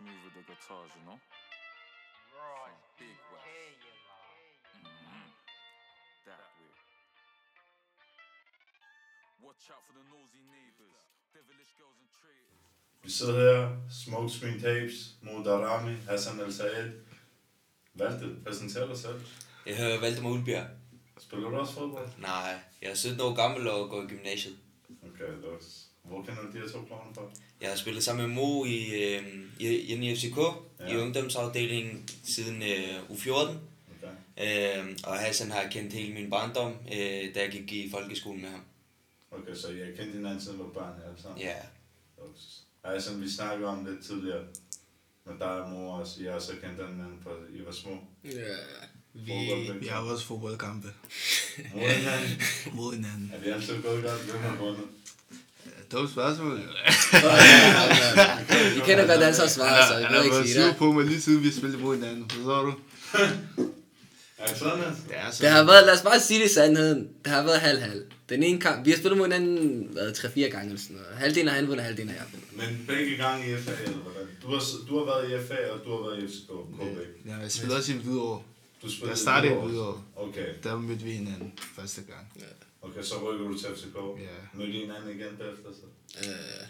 smooth with the guitars, you know? Some big wax. Mhm. That way. Watch out for the nosy neighbors, devilish girls and traitors. Vi sidder her, Smoke Screen Tapes, Mo Darami, Hassan El Sayed. Valgte, præsentere dig selv. Jeg hedder Valdemar Ulbjerg. Spiller du også fodbold? Nej, jeg er 17 år gammel og går i gymnasiet. Okay, det var... Hvor kender du de her to klovne fra? Jeg har spillet sammen med Mo i, øh, i, i FCK ja. i ungdomsafdelingen siden øh, U14. Okay. Øh, og Hassan har jeg kendt hele min barndom, øh, da jeg gik i folkeskolen med ham. Okay, så jeg kendte hinanden siden vi var alle sammen? Ja, Ja, som vi snakkede om lidt tidligere. Med dig og mor også. Jeg har så kendt hinanden fra I var små. Ja, vi, Vi har også fodboldkampe Mod hinanden. mod hinanden. Er vi altid gået godt? Hvem har vundet? Dumt spørgsmål. vi kender godt alle sammen svar, så jeg har ikke været sige det. på mig lige siden vi spillede mod hinanden. Forstår du? Er det sådan, altså? Det er så. Det har været, lad os bare sige det i sandheden, det har været halv-halv. Den ene kamp, vi har spillet mod hinanden, hvad, 3-4 gange eller sådan noget. Halvdelen har han vundet, halvdelen har jeg vundet. Men begge gange i FA, eller hvordan? Du har, du har været i FA, og du har været i FCK. KB. Ja, jeg spillede også i Hvidovre. Du Jeg spillede startede i Hvidovre. Okay, Der mødte vi hinanden første gang. Okay, så rykker du til FCK. Ja. Mødte I hinanden igen bagefter så? Øh,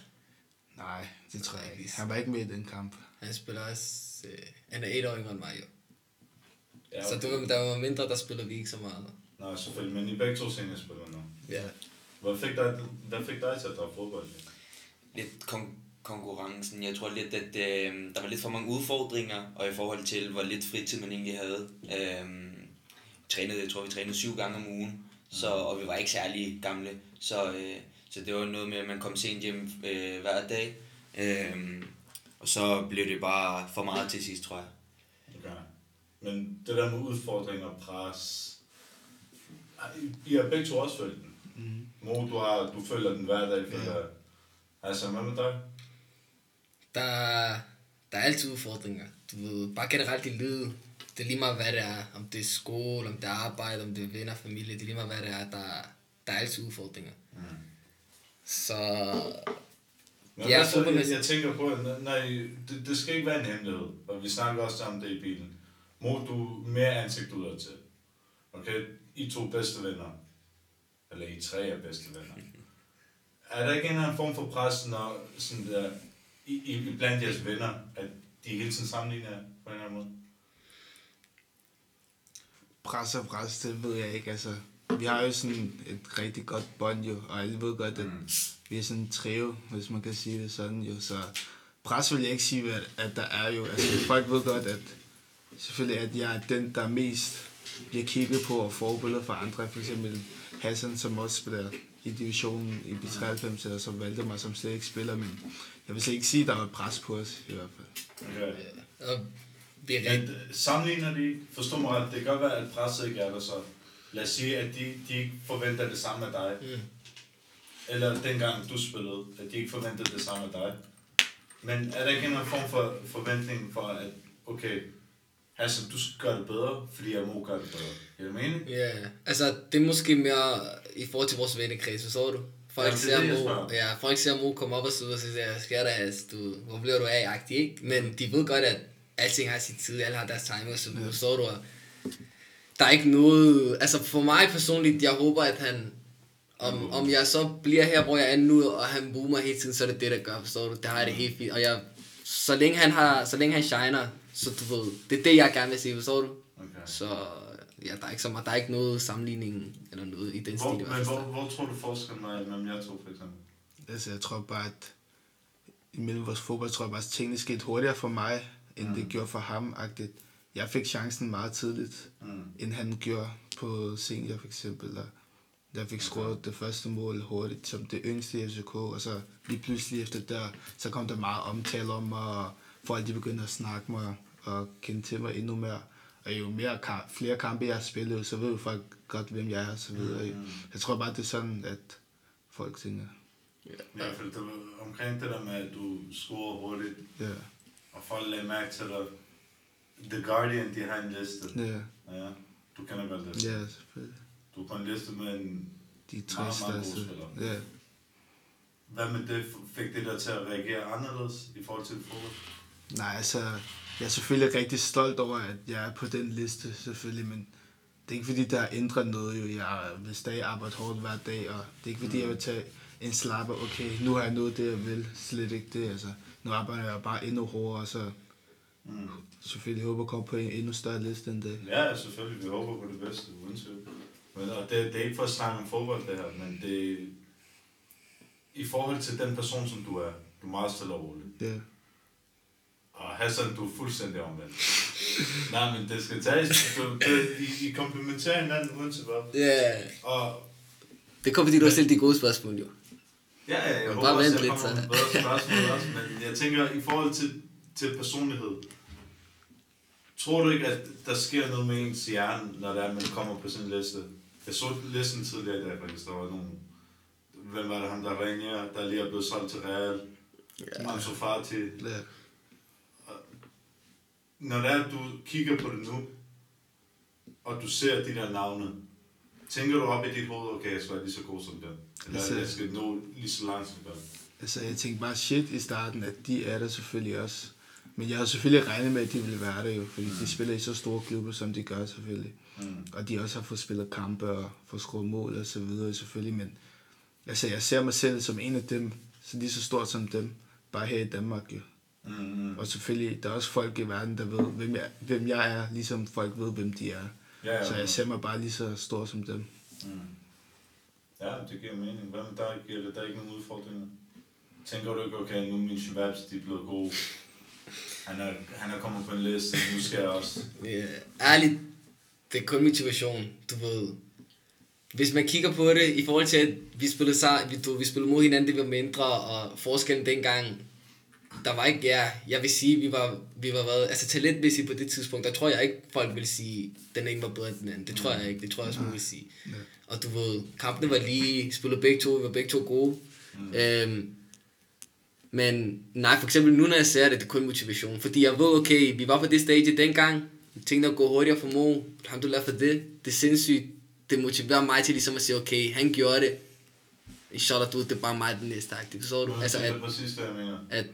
Nej, det tror jeg ikke. Han var ikke med i den kamp. han spiller også, øh, han er et år yngre end mig jo. Ja, Så du, der var mindre, der spiller vi ikke så meget. Nej, selvfølgelig, men I begge to seniorspillere nu. Ja. Hvad fik dig, hvad fik dig til at drage fodbold? lidt kon- konkurrencen. Jeg tror lidt, at øh, der var lidt for mange udfordringer, og i forhold til, hvor lidt fritid man egentlig havde. Øh, trænede, jeg tror, vi trænede syv gange om ugen, så, og vi var ikke særlig gamle. Så, øh, så det var noget med, at man kom sent hjem øh, hver dag. Øh, og så blev det bare for meget til sidst, tror jeg. Okay. Men det der med udfordringer og pres, I har begge to også følt den. Mm. Mo, du, har, du føler den hver dag, føler jeg. Altså, hvad med dig? Der, der er altid udfordringer. Du ved, bare generelt i livet. Det er lige meget, hvad det er. Om det er skole, om det er arbejde, om det er venner, familie. Det er lige meget, hvad det er. Der, der er altid udfordringer. Mm. Så Men Ja, ja, så, jeg, jeg tænker på, at nej, det, det skal ikke være en hemmelighed, og vi snakker også om det i bilen. Mo, du er mere ansigt udad til. Okay, I to bedste venner, eller I tre er bedste venner. Er der ikke en eller anden form for pres, når sådan der, i, i, blandt jeres venner, at de hele tiden sammenligner på en eller anden måde? Pres og pres, det ved jeg ikke. Altså, vi har jo sådan et rigtig godt bånd jo, og alle ved godt, at Mm. vi er sådan en trio, hvis man kan sige det sådan jo. Så pres vil jeg ikke sige, at, at der er jo. Altså, folk ved godt, at selvfølgelig at jeg er den, der mest bliver kigget på og forbilleder for andre. For eksempel Hassan, som også spiller i divisionen i B93, eller som valgte mig, som slet ikke spiller, men jeg vil slet ikke sige, at der var et pres på os i hvert fald. Okay. og vi er rigtig... Men øh, sammenligner de, forstå mig ret, det kan godt være, at presset ikke er der, så lad os sige, at de, de ikke forventer det samme af dig. Mm. Eller dengang du spillede, at de ikke forventede det samme af dig. Men er der ikke en form for forventning for, at okay, Hassan, du skal gøre det bedre, fordi jeg må gøre det bedre. Giver det mening? Ja, altså det er måske mere i forhold til vores vennekreds, forstår du? Folk Ja, det er ser det, Mo, ja, folk ser Mo komme op og ud og siger, skal der, altså, du, hvor bliver du af, agtig, ikke? Men de ved godt, at alting har sin tid, alle har deres timing, så ja. forstår du? Og Der er ikke noget, altså for mig personligt, jeg håber, at han, om, om jeg så bliver her, hvor jeg er nu, og han boomer hele tiden, så er det det, der gør, forstår du? Der har jeg det helt fint, og jeg, så længe han har, så længe han shiner, så du ved, det er det, jeg gerne vil se, forstår du? Okay. Så ja, der er ikke så meget, der er ikke noget sammenligning eller noget i den Hvor, stil i men hvor, hvor tror du forskellen er mellem jer to, for eksempel? Altså, jeg tror bare, at imellem vores fodbold, tror jeg bare, at tingene skete hurtigere for mig, end mm. det gjorde for ham. -agtigt. Jeg fik chancen meget tidligt, Mm. end han gjorde på senior for eksempel. Og jeg fik scoret det første mål hurtigt som det yngste i FCK, og så lige pludselig efter der, så kom der meget omtale om mig, og folk de begyndte at snakke mig og kende til mig endnu mere. Og jo mere kamp, flere kampe jeg har spillet, så ved jo folk godt, hvem jeg er og så videre. Mm. Jeg tror bare, det er sådan, at folk tænker, Ja, for det var omkring det der med, at du scorede hurtigt, ja, og folk lagde mærke til dig. The Guardian, de har en liste. ja, Ja, du kender godt det. ja, selvfølgelig. Du er på en liste med en... De tre Meget, meget gode største. spillere. Ja. Hvad med det? Fik det dig til at reagere anderledes i forhold til fodbold? Nej, altså, jeg er selvfølgelig rigtig stolt over, at jeg er på den liste, selvfølgelig, men det er ikke fordi, der er ændret noget. Jo. Jeg vil stadig arbejde hårdt hver dag, og det er ikke fordi, jeg vil tage en slapper, okay, nu har jeg nået det, jeg vil. Slet ikke det, altså. Nu arbejder jeg bare endnu hårdere, så Mm. selvfølgelig håber jeg kommer på en endnu større liste end det. Ja, selvfølgelig. Vi håber på det bedste, uanset. Men, og det, det er ikke for at snakke om fodbold, det her, men det i forhold til den person, som du er, du er meget stille og rolig. Ja. Og Hassan, du er fuldstændig omvendt. Nej, men det skal tages. Du, det, I, I komplementerer hinanden uanset hvad. Ja, Og det kommer fordi, du har stillet de gode spørgsmål, jo. Ja, jeg Men håber bare også, vent jeg lidt, kommer så. spørgsmål også. Men jeg tænker, i forhold til, til personlighed, tror du ikke, at der sker noget med ens hjerne, når det er, man kommer på sin liste? Jeg så listen tidligere i dag, faktisk. Der var nogle... Hvem var det ham, der ringer, der lige er blevet solgt til Real? Ja. Ansu Fati. ja. Når det er, at du kigger på det nu, og du ser de der navne, tænker du op i dit hoved, okay, jeg skal være lige så god som dem? Eller Altså- jeg skal nå lige så langt som dem? Altså, jeg tænkte bare shit i starten, at de er der selvfølgelig også. Men jeg har selvfølgelig regnet med, at de ville være der jo, fordi de spiller i så store klubber, som de gør selvfølgelig. Mm. Og de også har fået spillet kampe og fået scoret mål og så videre selvfølgelig. Men altså, jeg ser mig selv som en af dem, så lige så stort som dem, bare her i Danmark jo. Mm. Og selvfølgelig, der er også folk i verden, der ved, hvem jeg, hvem jeg er, ligesom folk ved, hvem de er. Ja, ja. Så jeg ser mig bare lige så stor som dem. Mm. Ja, det giver mening. Hvad med dig, Gille? Der er ikke nogen udfordringer? Tænker du ikke, okay, nu mine shababs, de er blevet gode. Han er, han er kommet på en liste, nu skal jeg også. Ja, ærligt, det er kun motivation, du ved. Hvis man kigger på det i forhold til, at vi spillede, vi, du, vi spillede mod hinanden, det var mindre, og forskellen dengang, der var ikke, ja, jeg vil sige, vi var, vi var været, altså talentmæssigt på det tidspunkt, der tror jeg ikke, folk vil sige, den ene var bedre end den anden. Det tror jeg ikke, det tror jeg også, vil sige. Ja. Og du ved, kampene var lige, spillede begge to, vi var begge to gode. Mm. Øhm, men nej, for eksempel nu, når jeg ser det, det er kun motivation. Fordi jeg ved, okay, vi var på det stage dengang. Tænkte at gå hurtigere for Mo. Alhamdulillah for det. Det er sindssygt. Det motiverer mig til ligesom at sige, okay, han gjorde det. Inshallah, du, det er bare mig den næste agtigt. Så du? Altså, det at, er præcis det, jeg mener. at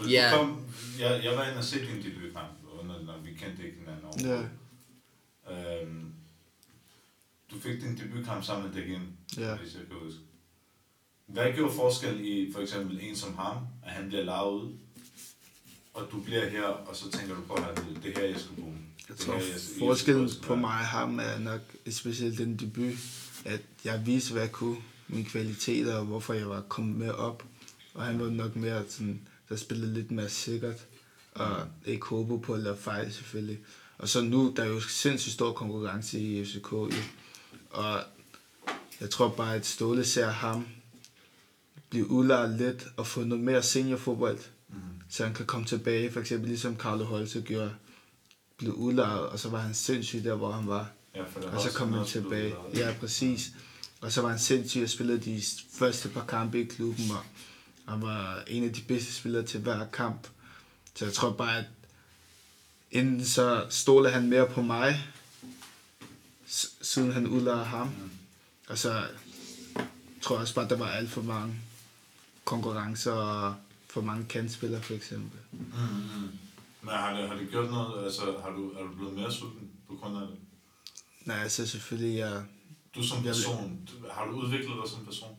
For Ja. kom, jeg, jeg var inde og se din debutkamp, og når, vi kendte ikke hinanden over. Ja. Øhm, du fik din debutkamp sammen med Degin, Ja. hvis jeg kan huske. Hvad gjorde forskel i for eksempel en som ham, at han bliver lavet ud, og du bliver her, og så tænker du på, at det er her, jeg skal bo. Jeg Det tror, her, jeg- forskellen jeg skal på mig og ham er nok specielt den debut, at jeg viste, hvad jeg kunne, mine kvaliteter, og hvorfor jeg var kommet med op. Og han var nok mere sådan, der spillede lidt mere sikkert, og ikke håbe på at lave fejl selvfølgelig. Og så nu, der er jo sindssygt stor konkurrence i FCK, jo. og jeg tror bare, at Ståle ser ham blive udlejet lidt og få noget mere seniorfodbold, Mm. så han kan komme tilbage, for eksempel ligesom Carlo Holse gjorde, blev udlejet, og så var han sindssyg der, hvor han var. Ja, Og så kom han tilbage. Ja, præcis. Og så var han sindssyg og spillede de første par kampe i klubben, og han var en af de bedste spillere til hver kamp. Så jeg tror bare, at inden så stoler han mere på mig, siden han udlejer ham. Og så tror jeg også bare, at der var alt for mange konkurrencer og for mange kandspillere for eksempel. Mm, mm. Men har det, har det gjort noget? Altså, har du, er du blevet mere sulten på grund af det? Nej, altså selvfølgelig, jeg, Du som Jeg person, har du udviklet dig som person?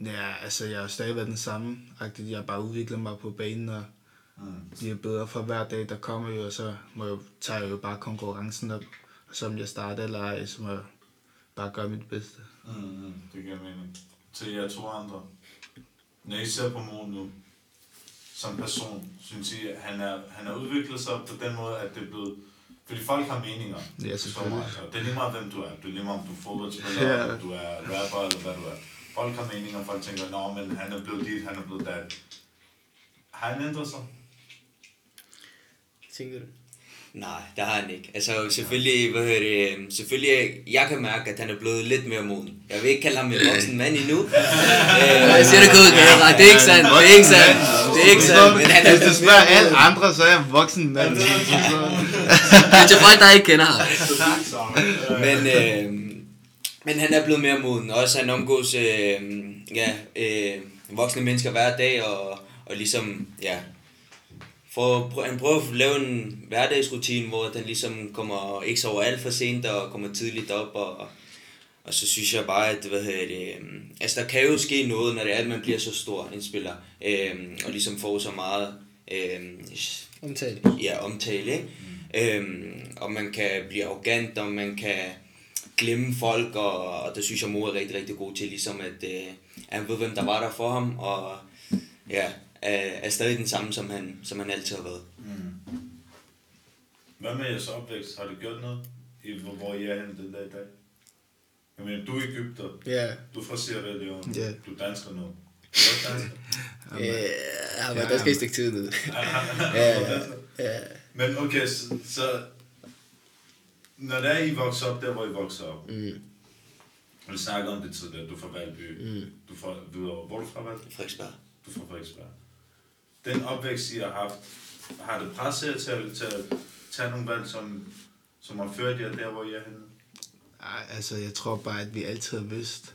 Ja, altså, jeg har stadig været den samme. Agtigt. Jeg har bare udviklet mig på banen og Mm. bliver bedre for hver dag, der kommer jo, og så må jeg, tager jeg jo bare konkurrencen op. Og så om jeg starter eller ej, så må jeg bare gøre mit bedste. Mm, mm, det giver mening. Til jer to andre. Når I ser på Mo nu, som person, synes I, at han er, han har udviklet sig på den måde, at det er blevet... Fordi folk har meninger. Ja, selvfølgelig. mig. Og det er lige meget, hvem du er. Det er lige meget, om du er fodboldspiller, Ja. ja. du er rapper, eller hvad du er. Folk har meninger, folk tænker, nå, men han er blevet dit, han er blevet dat. Har han ændret sig? tænker du? Nej, det har han ikke. Altså selvfølgelig, hvad hedder det, øhm, selvfølgelig, jeg kan mærke, at han er blevet lidt mere moden. Jeg vil ikke kalde ham en voksen mand endnu. øh, Jeg siger det godt, det er ikke sandt, det er ikke sandt, det er ikke sandt. men han er Hvis du spørger alle andre, så er jeg en voksen mand. Men til folk, der ikke kender ham. Men, øh, men han er blevet mere moden. Også han omgås øh, ja, øh, voksne mennesker hver dag, og, og ligesom, ja, For han prøver at lave en hverdagsrutine, hvor den ligesom kommer ikke så over alt for sent og kommer tidligt op. Og, og så synes jeg bare, at hvad hedder det, øhm, altså der kan jo ske noget, når det er, at man bliver så stor en spiller, øhm, og ligesom får så meget øhm, Omtale. ja, omtale, ikke? Øhm, og man kan blive arrogant, og man kan glemme folk, og, og det synes jeg, mor er rigtig, rigtig god til, ligesom at, øh, at han ved, hvem der var der for ham, og ja, er, er stadig den samme, som han, som han altid har været. Hvad med jeres opvækst? Har det gjort noget? I, hvor, hvor I er henne den dag i dag? Jeg mener, du er Ægypter. Ja. Du er fra Sierra Leone. Ja. Du er dansker nu. Du dansker? Ja, jeg har været Ja. der skal et stykke tid nu. ja, Ja, ja. Men okay, så, så når det er, I vokser op der, hvor I vokser op, Mm. og vi snakker om det tidligere, du er fra Valby, Mm. du er fra Hvidovre. Hvor er du fra Valby? Frederiksberg. Du er fra Frederiksberg. Den opvækst, I har haft, har det presset jer til, at- til at tage nogle valg, som, som har ført jer der, hvor I er henne? Ej, altså, jeg tror bare, at vi altid har vidst,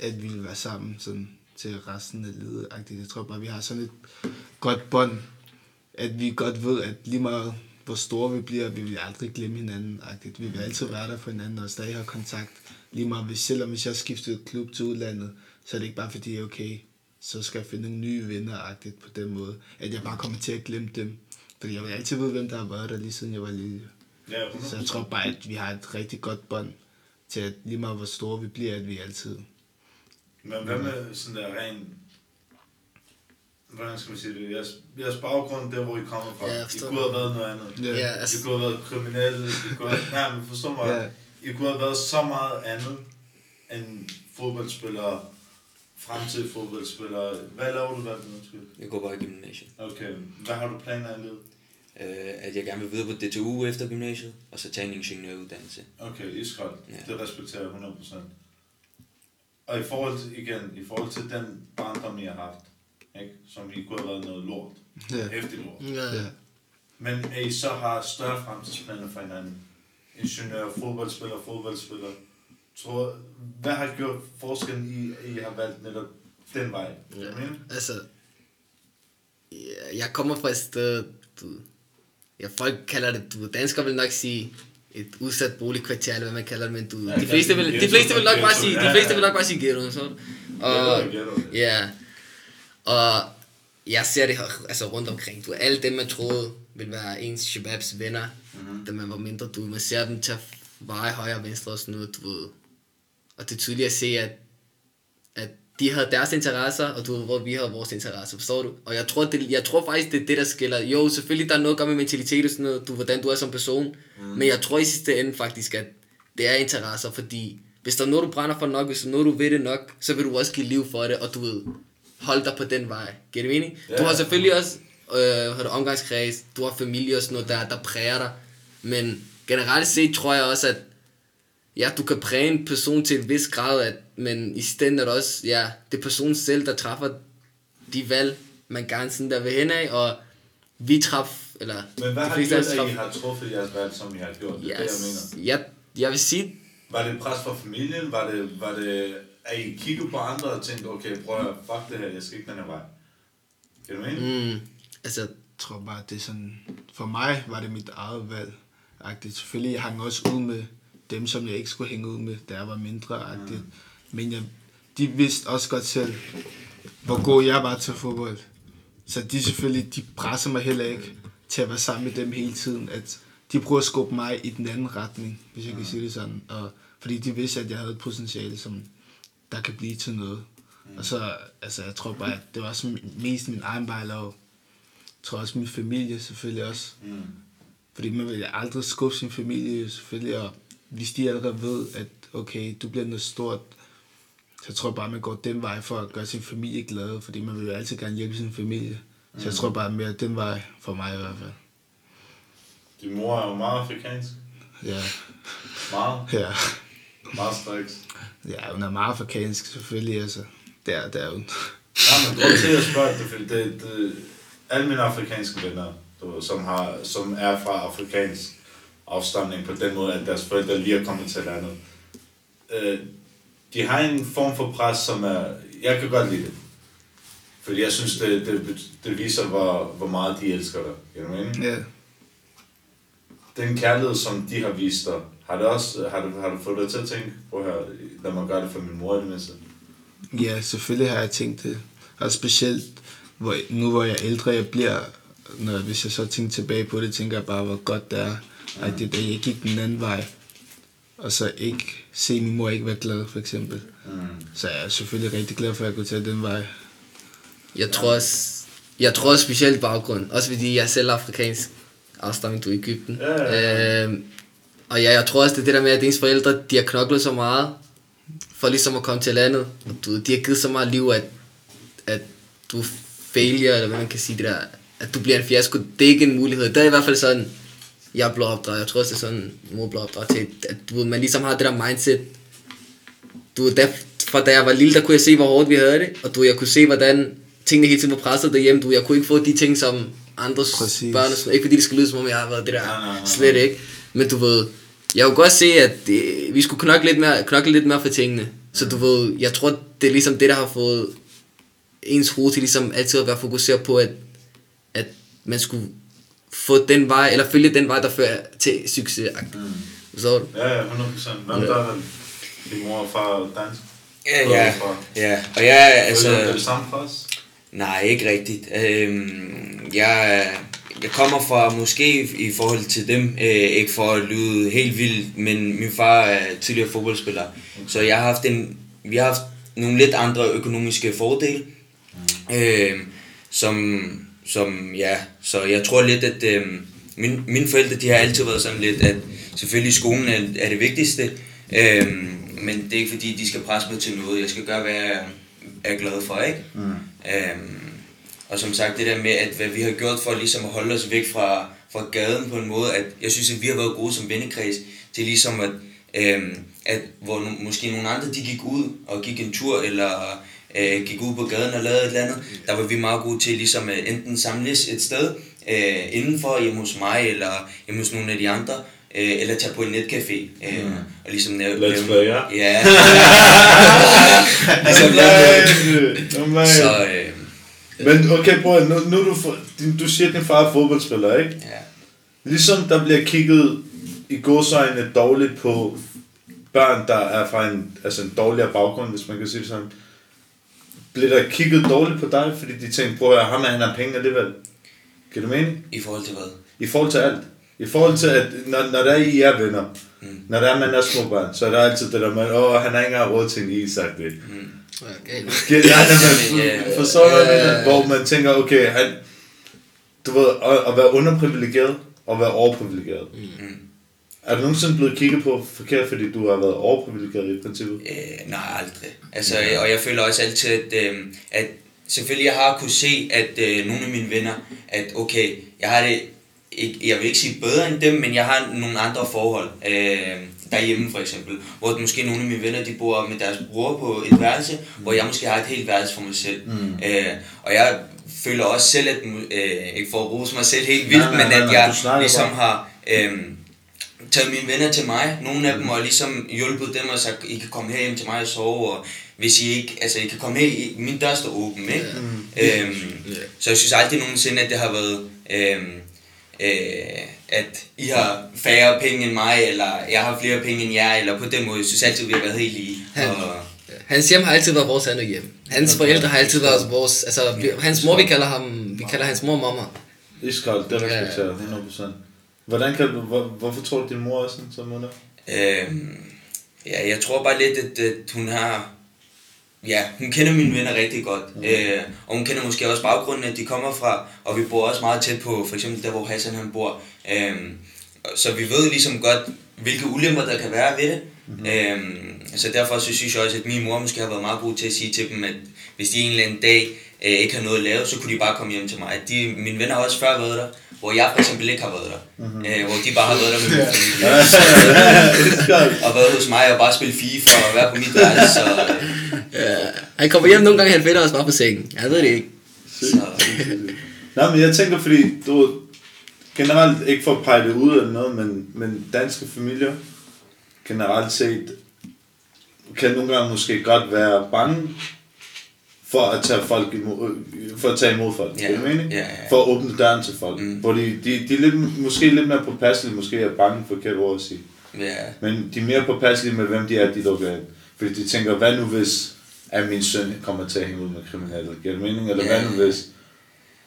at vi ville være sammen sådan, til resten af livet. Jeg tror bare, at vi har sådan et godt bånd, at vi godt ved, at lige meget hvor store vi bliver, vi vil aldrig glemme hinanden. -agtigt. Vi vil altid være der for hinanden og stadig have kontakt. Lige meget, hvis, selvom hvis jeg skifter klub til udlandet, så er det ikke bare fordi, okay, så skal jeg finde nogle nye venner -agtigt på den måde. At jeg bare kommer til at glemme dem. Fordi jeg vil altid vide, hvem der har været der, lige siden jeg var lille. Ja, 100%. Så jeg tror bare, at vi har et rigtig godt bånd til, at lige meget hvor store vi bliver, at vi altid... Men hvad med sådan der ren... Hvordan skal man sige det? Jeres, jeres baggrund, der hvor I kommer fra. Ja, jeg I kunne have været noget andet. Ja, I altså, kunne have været kriminelle. I kunne have... Nej, men forstå mig. Ja. I kunne have været så meget andet end fodboldspillere, fremtidige fodboldspillere. Hvad laver du, hvad undskyld? Jeg går bare i gymnasiet. Okay, hvad har du planer i livet? Øh, at jeg gerne vil videre på DTU efter gymnasiet, og så tage en ingeniøruddannelse. Okay, iskoldt. Ja. Det respekterer jeg 100%. Og i forhold til, igen, i forhold til den barndom, I har haft, ikke? som I kunne have været noget lort, Ja. hæftigt lort. ja. Ja. Men at I så har større fremtidsplaner for hinanden, ingeniør, fodboldspiller, fodboldspiller, tror, hvad har gjort forskellen i, at I har valgt netop den vej? Ja. Ja. Men, Altså, ja, jeg kommer fra et sted, du, ja, folk kalder det, du, danskere vil nok sige, et udsat boligkvarter, eller hvad man kalder det, men du, Ja, de fleste vil, de fleste vil nok bare sige, ja, de fleste ja. vil nok bare sige ghetto, så. Og, jeg jeg ved. ja, og jeg ser det her, altså rundt omkring, du, alle dem, man troede ville være ens shababs venner, mm-hmm. da man var mindre, du, man ser dem tage veje højre og venstre og sådan noget, du ved. Og det er tydeligt at se, at at de havde deres interesser, og du hvor vi havde vores interesser, forstår du? Og jeg tror, det, jeg tror faktisk, det er det, der skiller. Jo, selvfølgelig, der er noget at gøre med mentalitet og sådan noget, du, hvordan du er som person, mm. men jeg tror i sidste ende faktisk, at det er interesser, fordi hvis der er noget, du brænder for nok, hvis der er noget, du ved det nok, så vil du også give liv for det, og du ved, holde dig på den vej. Giver det mening? Ja. Du har selvfølgelig også øh, har du omgangskreds, du har familie og sådan noget, der, der præger dig, men generelt set tror jeg også, at ja, du kan præge en person til en vis grad, at, men i stedet er det også, ja, det er personen selv, der træffer de valg, man gerne sådan der vil hen af, og vi træffer, eller Men hvad har gjort, at I har truffet jeres valg, som I har gjort? Det er yes, det, jeg mener. jeg, jeg vil sige, Var det et pres fra familien? Var det, var det, at I kiggede på andre og tænkte, okay, prøv at fuck det her, jeg skal ikke den her vej? Kan du mene? mm, altså, Jeg tror bare, det er sådan... For mig var det mit eget valg. -agtigt. Selvfølgelig, jeg hang også ud med dem, som jeg ikke skulle hænge ud med, da jeg var mindre. -agtigt. Men jeg, de vidste også godt selv, hvor god jeg var til fodbold. Så de selvfølgelig, de presser mig heller ikke til at være sammen med dem hele tiden. At de prøver at skubbe mig i den anden retning, hvis jeg kan sige det sådan. Og, fordi de vidste, at jeg havde et potentiale, som der kan blive til noget. Og så, altså, jeg tror bare, at det var også mest min egen vejlov. Jeg tror også min familie selvfølgelig også. Mm. Fordi man vil aldrig skuffe sin familie selvfølgelig, og hvis de allerede ved, at okay, du bliver noget stort, så tror jeg bare, man går den vej for at gøre sin familie glad, fordi man vil jo altid gerne hjælpe sin familie. Så jeg tror bare mere den vej for mig i hvert fald. Din mor er jo meget afrikansk. Ja, Meget. ja. Meget striks. Ja, hun er meget afrikansk selvfølgelig, altså. Der, der er hun. Ja, men grund til, at jeg spørger det, fordi det, det, alle mine afrikanske venner, du, som, har, som er fra afrikansk afstamning på den måde, at deres forældre lige er kommet til landet, øh, de har en form for pres, som er, jeg kan godt lide det. Fordi jeg synes, det, det, det viser, hvor, hvor meget de elsker dig. Giver det mening? Ja. Den kærlighed, som de har vist dig, har, det også, har, du, har du fået dig til at tænke, prøv her, lad mig gøre det for min mor i det mindste? Ja, selvfølgelig har jeg tænkt det. Og specielt hvor, nu hvor jeg er ældre jeg bliver, når, hvis jeg så tænker tilbage på det, tænker jeg bare, hvor godt det er, at det, da jeg gik den anden vej, og så ikke se min mor ikke være glad, for eksempel. Mm. Så jeg er selvfølgelig rigtig glad for, at jeg kunne tage den vej. Jeg tror også, jeg tror også specielt baggrund. Også fordi jeg er selv afrikansk afstamning du i Ægypten. Ja, ja, Øhm, og ja, jeg tror også, det er det der med, at ens forældre, de har knoklet så meget, for ligesom at komme til landet. Og du, de har givet så meget liv, at, at du failure, eller hvad man kan sige det der, at du bliver en fiasko, det er ikke en mulighed. Det er i hvert fald sådan, jeg blev opdraget. Jeg tror også, det er sådan, mor blev opdraget til, at du, man ligesom har det der mindset. Du, der, fra da jeg var lille, der kunne jeg se, hvor hårdt vi havde det, og du, jeg kunne se, hvordan tingene hele tiden var presset derhjemme. Du, jeg kunne ikke få de ting, som andres Præcis. børn, ikke fordi det skal lyde, som om jeg har været det der, nej, nej, nej. slet ikke. Men du ved, jeg kunne godt se, at det, vi skulle knokle lidt, mere, knokle lidt mere for tingene. Så du ved, jeg tror, det er ligesom det, der har fået ens hoved til ligesom altid at være fokuseret på, at, at man skulle få den vej, eller følge den vej, der fører til succes. Mm. Så du? Ja, ja, 100 procent. Hvem der er din mor og far og dansk? Ja, ja, ja. Og jeg altså... er det samme for os? Nej, ikke rigtigt. Øhm, jeg, jeg kommer fra måske i forhold til dem, øh, ikke for at lyde helt vildt, men min far er tidligere fodboldspiller. Så jeg har haft en, vi har haft nogle lidt andre økonomiske fordele, øh, som, som, ja, så jeg tror lidt, at øh, min, mine forældre, de har altid været sådan lidt, at selvfølgelig skolen er, er det vigtigste, øh, men det er ikke fordi, de skal presse mig til noget. Jeg skal gøre, hvad jeg er glad for, ikke? Mm. Øhm, og som sagt, det der med, at hvad vi har gjort for ligesom at holde os væk fra, fra gaden på en måde, at jeg synes, at vi har været gode som vennekreds til ligesom at, øhm, at hvor no, måske nogle andre, de gik ud og gik en tur, eller øh, gik ud på gaden og lavede et eller andet, der var vi meget gode til ligesom at enten samles et sted øh, indenfor, hjemme hos mig, eller hjemme hos nogle af de andre, øh, eller tage på en netcafé, øh, og ligesom lave... Let's play, ja. Ja. ligesom lave, så, øh, Men okay, bror, nu, nu du, din, du siger, at din far er fodboldspiller, ikke? ja. Ligesom der bliver kigget i godsøjne dårligt på børn, der er fra en, altså en dårligere baggrund, hvis man kan sige det sådan. Bliver der kigget dårligt på dig, fordi de tænker, prøv at ham han har penge alligevel. Giver det mening? I forhold til hvad? I forhold til alt. I forhold til, at når, når der er I er venner, mm. når der er man er små børn, så er der altid det der med, åh, han har ikke engang råd til en is, sagt det. Mm. Okay. Ja, ja. forstår du, hvad jeg mener? Hvor man tænker, okay, han, du ved, at, at være underprivilegeret og være overprivilegeret. Mm. Er du nogensinde blevet kigget på forkert, fordi du har været overprivilegeret i princippet? Øh, nej, aldrig. Altså, og jeg føler også altid, at, øh, at selvfølgelig jeg har kunne se, at øh, nogle af mine venner, at okay, jeg har det, ikke, jeg vil ikke sige bedre end dem, men jeg har nogle andre forhold. Øh, derhjemme for eksempel, hvor måske nogle af mine venner, de bor med deres bror på et værelse, mm. hvor jeg måske har et helt værelse for mig selv. Mm. Øh, og jeg føler også selv, at, øh, ikke for at rose mig selv helt vildt, Nej, nej, men nej, at nej, jeg ligesom bare. har... Øh, taget mine venner til mig, nogle af dem, og ligesom hjulpet dem og sagt, I kan komme her hjem til mig og sove, og hvis I ikke, altså I kan komme her, i- min dør står åben, ikke? Ja. Øhm, Ja. så jeg synes aldrig nogensinde, at det har været, øhm, øh, at I har færre penge end mig, eller jeg har flere penge end jer, eller på den måde, jeg synes altid, vi har været helt lige. Han- Og, Hans hjem har altid været vores andet hjem. Hans forældre har altid været vores... Altså, vi, hans mor, vi kalder ham... Vi kalder hans mor mamma. Iskoldt, det respekterer jeg 100%. Hvordan kan hvor, hvorfor tror du, din mor er sådan, som hun er? øhm, ja, jeg tror bare lidt, at, at hun har... Ja, hun kender mine venner rigtig godt, mm. øh, og hun kender måske også baggrunden, at de kommer fra, og vi bor også meget tæt på, for eksempel der, hvor Hassan han bor. Øhm, så vi ved ligesom godt, hvilke ulemper der kan være ved det. Mm. Øhm, så derfor så synes jeg også, at min mor måske har været meget god til at sige til dem, at hvis de en eller anden dag øh, ikke har noget at lave, så kunne de bare komme hjem til mig. De, mine venner har også før været der, hvor jeg for eksempel ikke har været der. Mm-hmm. Øh, hvor de bare har været der med min familie. Og været hos mig og bare spille FIFA og være på mit værelse. Øh, Ja. Han kommer hjem nogle gange, han finder os bare på sengen. Jeg ved det ikke. så, Nej, men jeg tænker, fordi du generelt ikke for at pege det ud eller noget, men, men danske familier generelt set kan nogle gange måske godt være bange for at tage folk imod, for at tage imod folk. Ja. Giver det mening? Ja, ja. For at åbne døren til folk. Mm. Hvor de, de, de er lidt, måske lidt mere påpasselige, måske er bange for forkert ord at sige. Ja. Men de er mere påpasselige med, hvem de er, de lukker ind. Fordi de tænker, hvad nu hvis, at min søn kommer til at hænge ud med kriminelle? Giver det mening? Eller Ja. hvad nu hvis?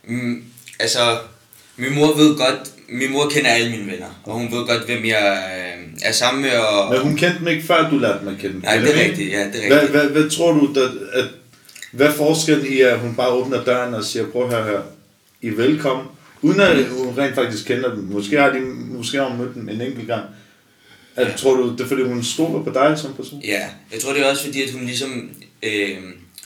Mm, altså, min mor ved godt, min mor kender alle mine venner, og hun ved godt, hvem jeg øh, er sammen med, og... Men hun kendte dem ikke før, du lærte dem at kende. Nej, det er rigtigt, ja, det er Hvad, rigtigt. hvad, hvad tror du, der, at, hvad er forskellen i, at hun bare åbner døren og siger, prøv her her, I er velkommen, uden at hun rent faktisk kender dem. Måske har, de, måske har hun mødt dem en enkelt gang. Ja. Tror du, det er fordi, hun stoler på dig som person? Ja, jeg tror det er også fordi, at hun ligesom øh,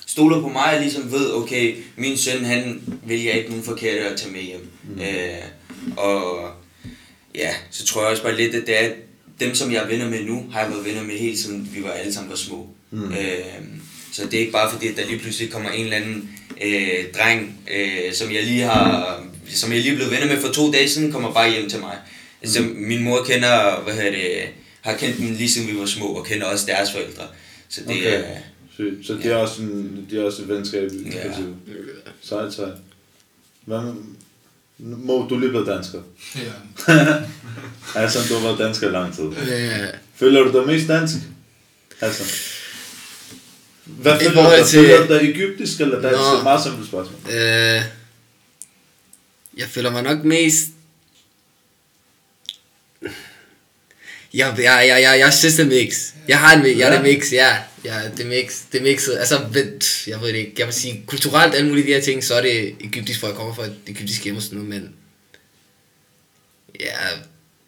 stoler på mig og ligesom ved, okay, min søn, han vælger ikke nogen forkerte at tage med hjem. Mm. Øh, og ja, så tror jeg også bare lidt, at det er, dem som jeg er venner med nu, har jeg været venner med helt siden vi var alle sammen var små. Mm. Øh, så det er ikke bare fordi, at der lige pludselig kommer en eller anden øh, dreng, øh, som jeg lige har, som jeg lige er blevet venner med for to dage siden, kommer bare hjem til mig. Altså, min mor kender, hvad hedder det, har kendt dem lige siden vi var små, og kender også deres forældre. Så det Okay. er... Sygt. Så de er også, en, de er også et venskab. Ja. Ja. Sejt, sejt. Hvad må du lige blevet dansker? Ja. Altså, du har været dansker i lang tid. Ja. Føler du dig mest dansk? Altså. Hvad føler du dig? til- Føler du dig egyptisk eller dansk? Nå. Det er et meget simpelt spørgsmål. Øh, jeg føler mig nok mest... Jeg, jeg, jeg, jeg, jeg synes det er mix. Jeg har en mix. Jeg er det mix, ja. Ja, det er mix. Det er mixet. Altså, ved- jeg ved det ikke. Jeg vil sige, kulturelt alle mulige de her ting, så er det egyptisk, for jeg kommer fra et egyptisk hjem og sådan noget, men... Ja,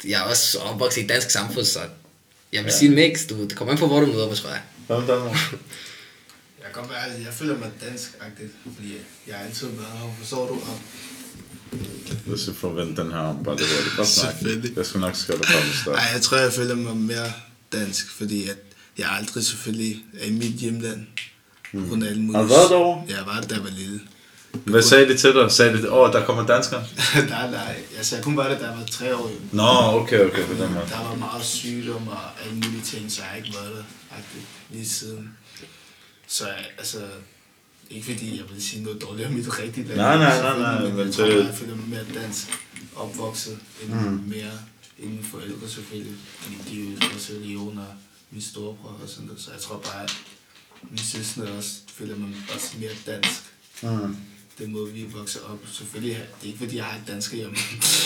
jeg er også opvokset i et dansk samfund, så... Jeg vil Ja. sige en mix. Du, det kommer ind på, hvor du møder mig, tror jeg. Hvad med? Jeg være ærlig, jeg føler mig dansk-agtigt, fordi jeg har altid været her, forstår du? Og Jeg skal forvente den her om, bare det var det. Selvfølgelig. Jeg skal nok skrive dig komme i Ej, jeg tror, jeg føler mig mere dansk, fordi at jeg aldrig selvfølgelig er i mit hjemland. Mm. Grund af alle mulige... Har du været derovre? Ja, jeg var der, da jeg var lille. Hvad sagde de til dig? Sagde de, åh, der kommer danskere? nej, nej. Altså, jeg kun var der, da jeg var tre år. Nå, okay, okay, på den måde. Der var meget sygdom og alle mulige ting, så jeg har ikke været der lige siden. Så altså, ikke fordi jeg vil sige noget dårligt om mit rigtige land. Nej, nej, nej, nej, Men jeg tror, det- jeg føler mig mere dansk opvokset, end Mm. mere inden forældre selvfølgelig. Fordi de er jo også og min storebror og sådan noget. Så jeg tror bare, at min søstre også føler mig også mere dansk. Mm. Den måde, vi vokset op. Selvfølgelig, det er ikke fordi, jeg har et dansk hjemme.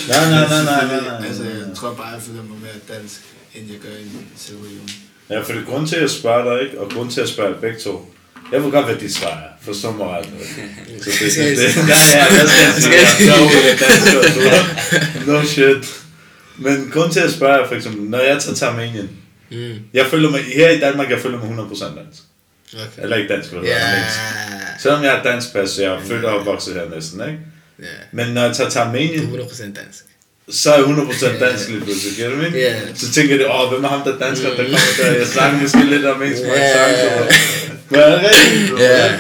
Nej, nej, nej, nej, nej, nej, Altså, jeg tror bare, jeg føler mig mere dansk, end jeg gør i min selvregion. Ja, for det grund til, at jeg spørger dig, ikke? Og grund til, at jer begge to. Jeg ved godt, hvad dit svar er. Forstå mig ret. Så det, det, det, sige? ja, jeg skal er ved. No shit. Men grund til, at jer, for eksempel, når jeg tager til Armenien, Mm. jeg føler mig, her i Danmark, jeg føler mig 100% dansk. Okay. Eller ikke dansk, Ja. hedder, armensk. Selvom jeg har dansk pas, så jeg er født og opvokset her næsten, ikke? Ja. Men når jeg tager til er Armenien, 100% dansk. så er jeg 100% dansk lige pludselig, giver du mig? Ja. Så tænker jeg, åh, hvem er ham der er dansker, der kommer der? Jeg snakker måske lidt om men Ja. snakker Men er det rigtigt? Er Ja.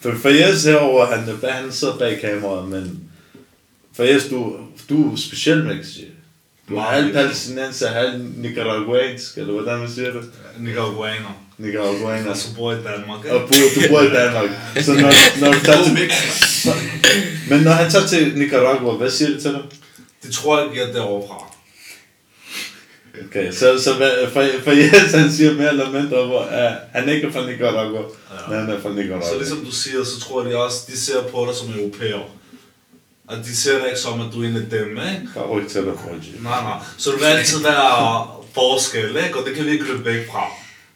For, for jeg ser over, han, han sidder bag kameraet, men for jeg, du, du er speciel, man kan sige. Du er halv palæstinenser, halv nicaraguansk, eller hvordan man siger det? Nicaraguaner. Nicaraguaner. Og så bor i Danmark. Og bor, du bor i Danmark. Så når, når du tager til, men når han tager til Nicaragua, hvad siger det til dig? Det tror jeg giver derovre fra. Okay, så, så for, for Jens, han siger mere eller mindre, hvor uh, han ikke er fra Nicaragua, ja. men han er fra Nicaragua. Så ligesom du siger, så tror jeg de også, de ser på dig som europæer. Og de ser dig ikke som, at du er en af dem, ikke? Bare ryk til dig. Nej, nej. Så du vil altid være forskel, ikke? Og det kan vi ikke løbe væk fra.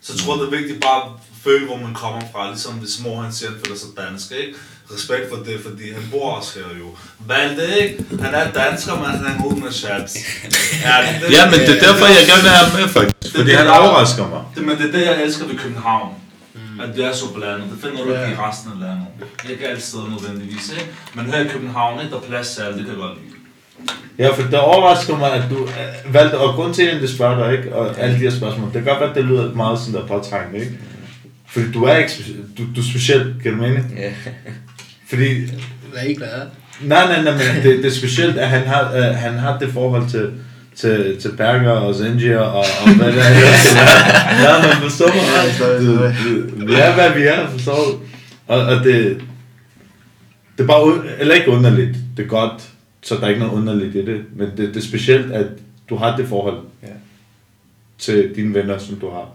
Så jeg tror, det er vigtigt bare føle, hvor man kommer fra. Ligesom hvis mor han siger, han føler sig dansk, ikke? Respekt for det, fordi han bor også her jo. Valgte, ikke? Han er dansker, men han er ud med chaps. Ja, det, Ja, men det er derfor, jeg gerne vil have ham med, faktisk. Fordi han overrasker mig. Det, men det er det, jeg elsker ved København. At det er så blandet. Det finder du ikke i resten af landet. Ikke alle steder nødvendigvis, ikke? Men her i København, ikke? Der er plads til alt, det kan jeg godt lide. Ja, for det overrasker mig, at du øh, valgte, og grund til, at jeg spørger dig, ikke, og alle de her spørgsmål, det kan godt være, at det lyder meget sådan der påtrængende, ikke? Fordi du er ikke speci- du, du er speciel, kan du mene? Ja. Fordi, Hvad er I glade? nej, nej, nej, men det, det er specielt, at han har, uh, han har det forhold til, til, til Berger og Zengia og, og hvad det er. ja, man forstår mig. ret. Vi er, hvad vi er, forstår du? Og, og det, det er bare, eller ikke underligt, det er godt, så der er ikke noget underligt i det, men det, det er specielt, at du har det forhold Ja. til dine venner, som du har.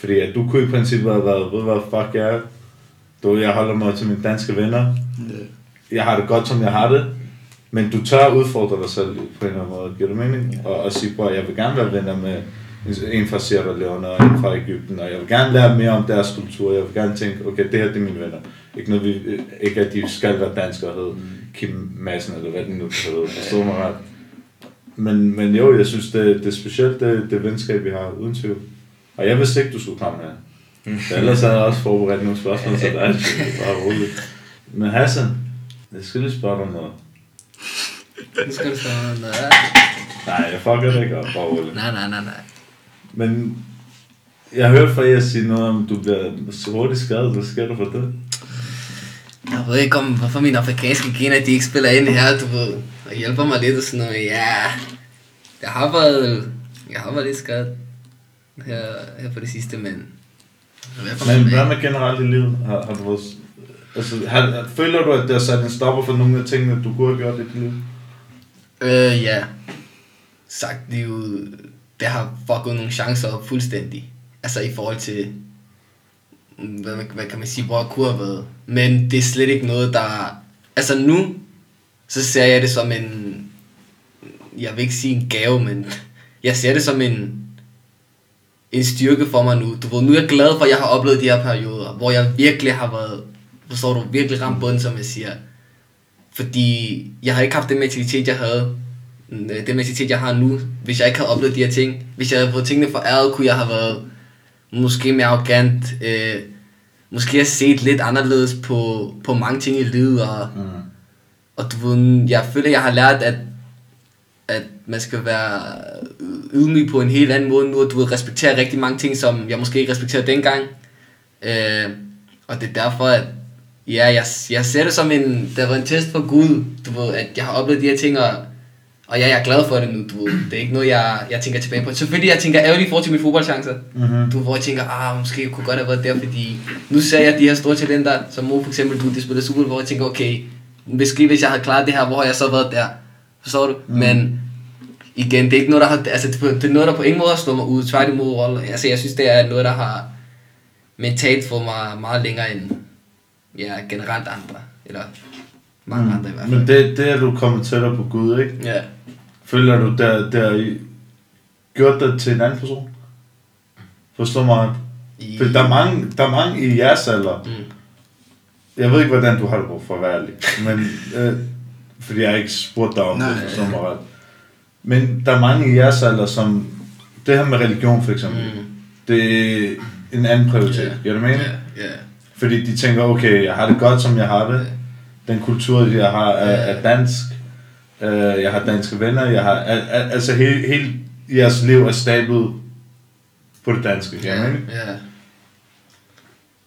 Fordi at du kunne i princippet have været, ved du hvad, fuck jeg er. Du, jeg holder mig til mine danske venner. Jeg har det godt, som jeg har det. Men du tør udfordre dig selv på en eller anden måde, giver det mening? Og, og sige, at jeg vil gerne være venner med en fra Sierra Leone og en fra Ægypten, og jeg vil gerne lære mere om deres kultur. Jeg vil gerne tænke, okay, det her det er mine venner. Ikke, noget, vi, ikke at de skal være danskere og hedde Kim Madsen, eller hvad den nu kan hedde. Forstår mig ret. Men, men jo, jeg synes, det, det er specielt, det, det venskab, vi har, uden tvivl. Og jeg vidste ikke, du skulle komme her. Så ellers havde jeg også forberedt nogle spørgsmål, så der er bare roligt. Men Hassan, jeg skal lige spørge dig om noget. Nu skal du spørge noget. Nej, jeg fucker det ikke op, bare roligt. Nej, nej, nej, nej. Men jeg har hørt fra jer sige noget om, du bliver så hurtigt skadet. Hvad sker der for det? Jeg ved ikke om, hvorfor mine afrikanske gener, de ikke spiller ind her, du ved. Og hjælper mig lidt og sådan noget. Ja, jeg har været, jeg har været lidt skadet her, her på det sidste, men... Hvad Men hvad med generelt i livet? Har, har du været, altså, har, føler du, at det har sat en stopper for nogle af tingene, du kunne have gjort i dit liv? Øh, ja. Sagt det jo, det har fucket nogle chancer op fuldstændig. Altså i forhold til, hvad, hvad kan man sige, hvor jeg kunne have været. Men det er slet ikke noget, der... Altså nu, så ser jeg det som en... Jeg vil ikke sige en gave, men jeg ser det som en, en styrke for mig nu. Du ved, nu er jeg glad for, at jeg har oplevet de her perioder, hvor jeg virkelig har været, forstår du, virkelig ramt bunden, som jeg siger. Fordi jeg har ikke haft den mentalitet, jeg havde. øh, Den mentalitet, jeg har nu. Hvis jeg ikke havde oplevet de her ting. Hvis jeg havde fået tingene foræret, kunne jeg have været måske mere arrogant. Øh, måske have set lidt anderledes på, på mange ting i livet. Og, Mm. og du ved, jeg føler, jeg har lært, at, at man skal være ydmyg på en helt anden måde nu, og du ved, respektere rigtig mange ting, som jeg måske ikke respekterede dengang. Øh, og det er derfor, at ja, jeg, jeg ser det som en, der var en test for Gud, du ved, at jeg har oplevet de her ting, og, og ja, jeg er glad for det nu, du ved. Det er ikke noget, jeg, jeg tænker tilbage på. Selvfølgelig, jeg tænker ærgerligt i forhold til mine fodboldchancer. Mm-hmm. Du, hvor jeg tænker, ah, måske jeg kunne godt have været der, fordi nu ser jeg de her store talenter, som Mo for eksempel, du, de spiller super, hvor jeg tænker, okay, måske hvis jeg havde klaret det her, hvor har jeg så været der? Forstår du? Mm. Men igen, det er ikke noget, der har, altså det, er noget, der på ingen måde har slået mig ud, tværtimod rolle. Altså jeg synes, det er noget, der har mentalt fået mig meget længere end ja, generelt andre, eller mange mm. andre i hvert fald. Men det, det er du kommet tættere på Gud, ikke? Ja. Føler du, der, der i- gjort dig til en anden person? Forstår mig? I, For der er mange, der er mange i jeres alder. Mm. Jeg ved ikke, hvordan du har det på for at være ærlig. Men, øh, fordi jeg har ikke spurgt dig om Nej, det, ja, forstår mig ret. Men der er mange i jeres alder, som... Det her med religion for eksempel, Mm. det er en anden prioritet. Ja. Giver det mening? Ja, ja. Fordi de tænker, okay, jeg har det godt, som jeg har det. Den kultur, jeg har, er, er dansk. Øh, jeg har danske venner. Jeg har, al, al, altså hele, hele jeres liv er stablet på det danske. Det Ja, mening? ja.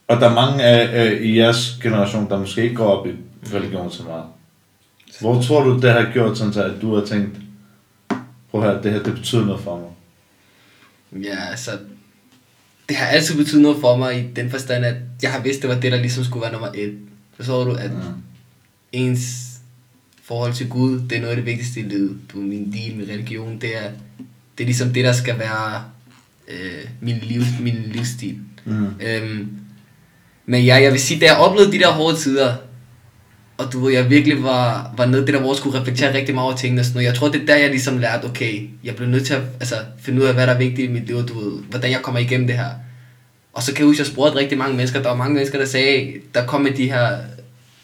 Og der er mange af, af i jeres generation, der måske ikke går op i religion så meget. Hvor tror du, det har gjort sådan, så at du har tænkt, prøv at høre, det her, det betyder noget for mig. Ja, altså, det har altid betydet noget for mig i den forstand, at jeg har vidst, det var det, der ligesom skulle være nummer et. Forstår du, at Mm. ens forhold til Gud, det er noget af det vigtigste i livet. Du, min deal med religion, det er, det er ligesom det, der skal være øh, min, liv, min livsstil. Mm. Øhm, men ja, jeg vil sige, da jeg oplevede de der hårde tider, og du ved, jeg virkelig var, var nede det der, hvor jeg skulle reflektere rigtig meget over tingene og sådan noget. Jeg tror, det er der, jeg ligesom lærte, okay, jeg blev nødt til at altså, finde ud af, hvad der er vigtigt i mit liv, og du ved, hvordan jeg kommer igennem det her. Og så kan jeg huske, at jeg spurgte rigtig mange mennesker. Der var mange mennesker, der sagde, der kom med de her,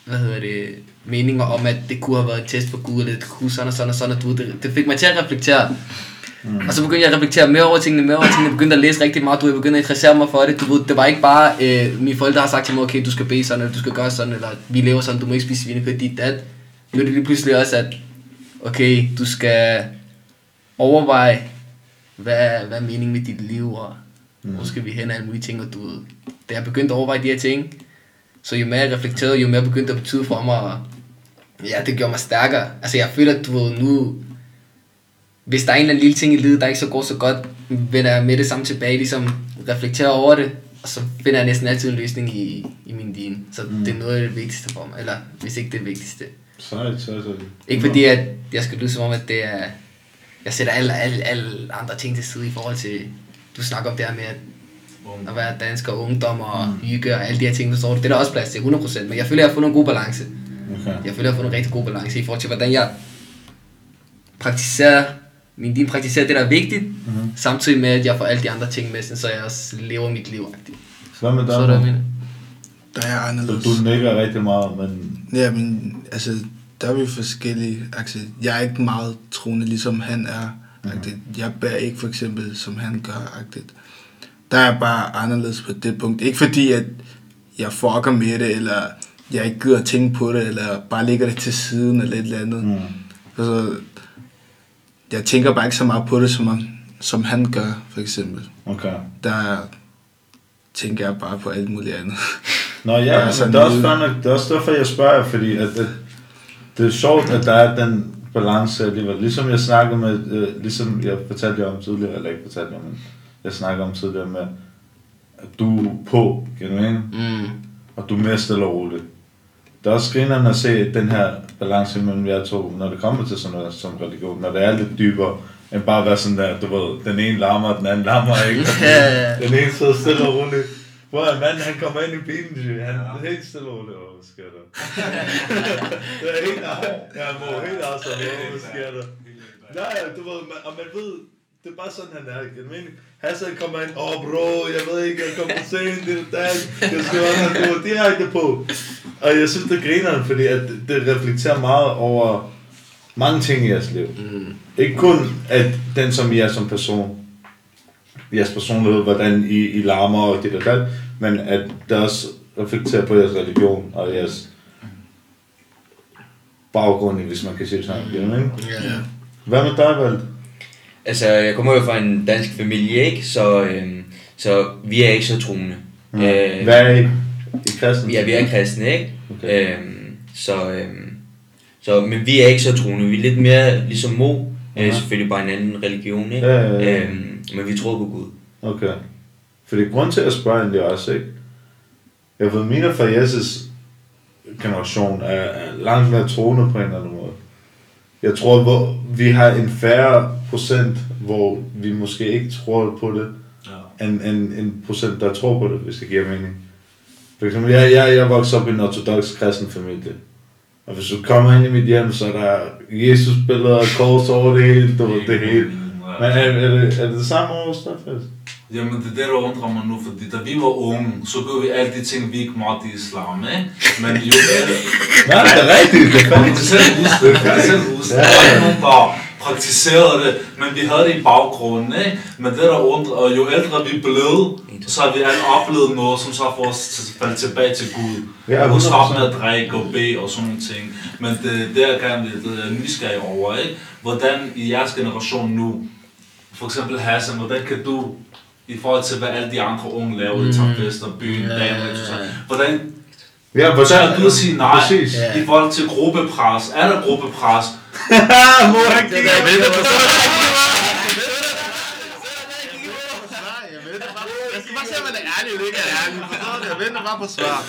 hvad hedder det, meninger om, at det kunne have været en test for Gud, eller det kunne sådan og sådan og sådan, og du det, det fik mig til at reflektere. Mm. Og så begyndte jeg at reflektere mere over tingene, mere over tingene, begyndte at læse rigtig meget, du jeg begyndte at interessere mig for det, du ved, det var ikke bare, øh, mine forældre har sagt til mig, okay, du skal bede sådan, eller du skal gøre sådan, eller vi lever sådan, du må ikke spise svinekød, dit dat. Nu er det lige pludselig også, at, okay, du skal overveje, hvad, hvad er meningen med dit liv, og mm. hvor skal vi hen, og alle mulige ting, og du ved, da jeg begyndte at overveje de her ting, så jo mere jeg reflekterede, jo mere begyndte det at betyde for mig, og ja, det gjorde mig stærkere. Altså, jeg føler, at du ved, nu, hvis der er en eller anden lille ting i livet, der ikke så går så godt, vender jeg med det samme tilbage, ligesom reflektere over det, og så finder jeg næsten altid en løsning i, i min din. Så mm. det er noget af det vigtigste for mig, eller hvis ikke det vigtigste. Sejt, sejt, sejt. Ikke fordi, at jeg skal lyde som om, at det er... Jeg sætter alle, alle, alle andre ting til side i forhold til... Du snakker om det her med at, at være dansker, ungdom og hygge og alle de her ting, forstår du? Det er der også plads til, 100%. Men jeg føler, jeg har fundet en god balance. Okay. Jeg føler, jeg har fundet en rigtig god balance i forhold til, hvordan jeg praktiserer min din praktiserer det, der er vigtigt, mm-hmm. samtidig med, at jeg får alle de andre ting med, så jeg også lever mit liv. -agtigt. Hvad med dig? Så er Mo? mener. Der er Så anderledes. du nikker rigtig meget, men... Ja, men altså, der er vi forskellige. Altså, jeg er ikke meget troende, ligesom han er. Mm. Jeg bærer ikke for eksempel, som han gør. -agtigt. Der er bare anderledes på det punkt. Ikke fordi, at jeg fucker med det, eller jeg ikke gider at tænke på det, eller bare lægger det til siden, eller et eller andet. Mm. Altså, jeg tænker bare ikke så meget på det, som, han- som han gør, for eksempel. Okay. Der tænker jeg bare på alt muligt andet. Nå ja, men sådan det er, også nok, det er også derfor, jeg spørger, fordi at det, det er sjovt, at der er den balance alligevel. Ligesom jeg snakkede med, øh, ligesom jeg fortalte jer om tidligere, eller ikke fortalte jer, men jeg snakkede om tidligere med, at du er på, kan du mene? Mm. Og du er mere stille og roligt. Det er også grinerende at se den her balance mellem jer to, når det kommer til sådan noget som religion, når det er lidt dybere, end bare at være sådan der, du ved, den ene larmer, den anden larmer ikke. den ene sidder stille og roligt. Hvor er manden, han kommer ind i bilen, han er helt stille og roligt, åh, hvad sker der? det er helt, ja, må helt afslappet, åh, hvad sker der? Nej, du ved, og man ved, det er bare sådan, han er? Jeg mener, Hassan kommer ind, åh oh, bro, jeg ved ikke, jeg kommer sent, det er det, jeg skal også have gå direkte på. Og jeg synes, det griner, fordi at det- reflekterer meget over mange ting i jeres liv. Mm. Ikke kun at den, som I er som person, jeres personlighed, hvordan I, I larmer og det der, der men at det også reflekterer på jeres religion og jeres baggrund, hvis man kan sige sådan. Mm. Ikke? Ja. Hvad med dig, Vald? Altså, jeg kommer jo fra en dansk familie, ikke? Så, øhm, så vi er ikke så troende. Mm. Øh, Hvad er I? I kristen? Ja, vi er kristne, ikke? Okay. Øhm, så, øhm, så, men vi er ikke så troende. Vi er lidt mere ligesom Mo. Øh, Ja. selvfølgelig bare en anden religion, ikke? Ja, ja, ja. Øhm, men vi tror på Gud. Okay. Fordi grund til at spørge egentlig også, ikke? Jeg ved, mine fra Jesus generation er, er langt mere troende på en eller anden måde. Jeg tror, hvor vi har en færre procent, hvor vi måske ikke tror på det, Ja. end en, en procent, der tror på det, hvis det giver mening. For eksempel, jeg, jeg, jeg voksede op i en ortodox kristen familie. Og hvis du kommer ind i mit hjem, så er der Jesus-billeder og kors over det hele, du ved, det hele. Men er, er, det, er det det samme over faktisk? Jamen det er det, der undrer mig nu, fordi da vi var unge, så gjorde vi alle de ting, vi ikke måtte i islam, ikke? Men jo. Nej, det er rigtigt. Det er Jeg kan selv huske det, kan selv huske det. Der var ikke nogen, der praktiserede det, men vi havde det i baggrunden, ikke? Men det der undrer, og jo ældre vi blev, så har vi alle oplevet noget, som så får os til at falde tilbage til Gud. Ja, og stoppe 100%. med at drikke og bede og sådan nogle ting. Men det, det er gerne lidt jeg nysgerrig over, ikke? Hvordan i jeres generation nu, for eksempel Hassan, hvordan kan du i forhold til, hvad alle de andre unge laver, mm. tager fester, byen, Ja, dagen, ja, ja. hvordan Ja, så er du at sige nej Præcis. I forhold til gruppepres. Er der gruppepres? Mor, han kigger. Jeg ved det bare. Jeg skal bare se, om man ærlig eller ikke ærlig. Forstår du? Jeg venter bare på svar.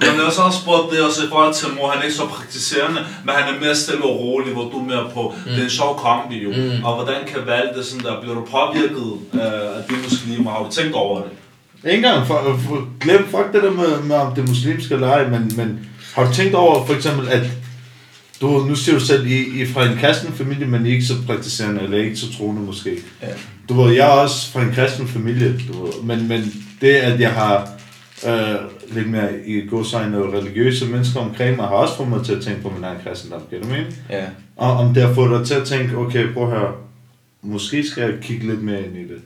Men jeg har også spurgt det også i forhold til mor, han er ikke så praktiserende, men han er mere stille og rolig, hvor du er mere på. Mm. Det er en sjov kombi jo. Mm. Og hvordan kan valge det sådan der? Bliver du påvirket øh, af de muslimer? Har du tænkt over det? Ikke engang, for, for, glem fuck det der med, med om det muslimske eller ej, men, men har du tænkt over for eksempel, at du, nu siger du selv, I, I fra en kristen familie, men I ikke så praktiserende, eller ikke så troende måske. Ja. Du ved, jeg er også fra en kristen familie, du ved, men, men det, at jeg har øh, lidt mere i godsøjne religiøse mennesker omkring mig, har også fået mig til at tænke på min egen kristendom, kan du mene? Ja. Og om det har fået dig til at tænke, okay, prøv her, måske skal jeg kigge lidt mere ind i det.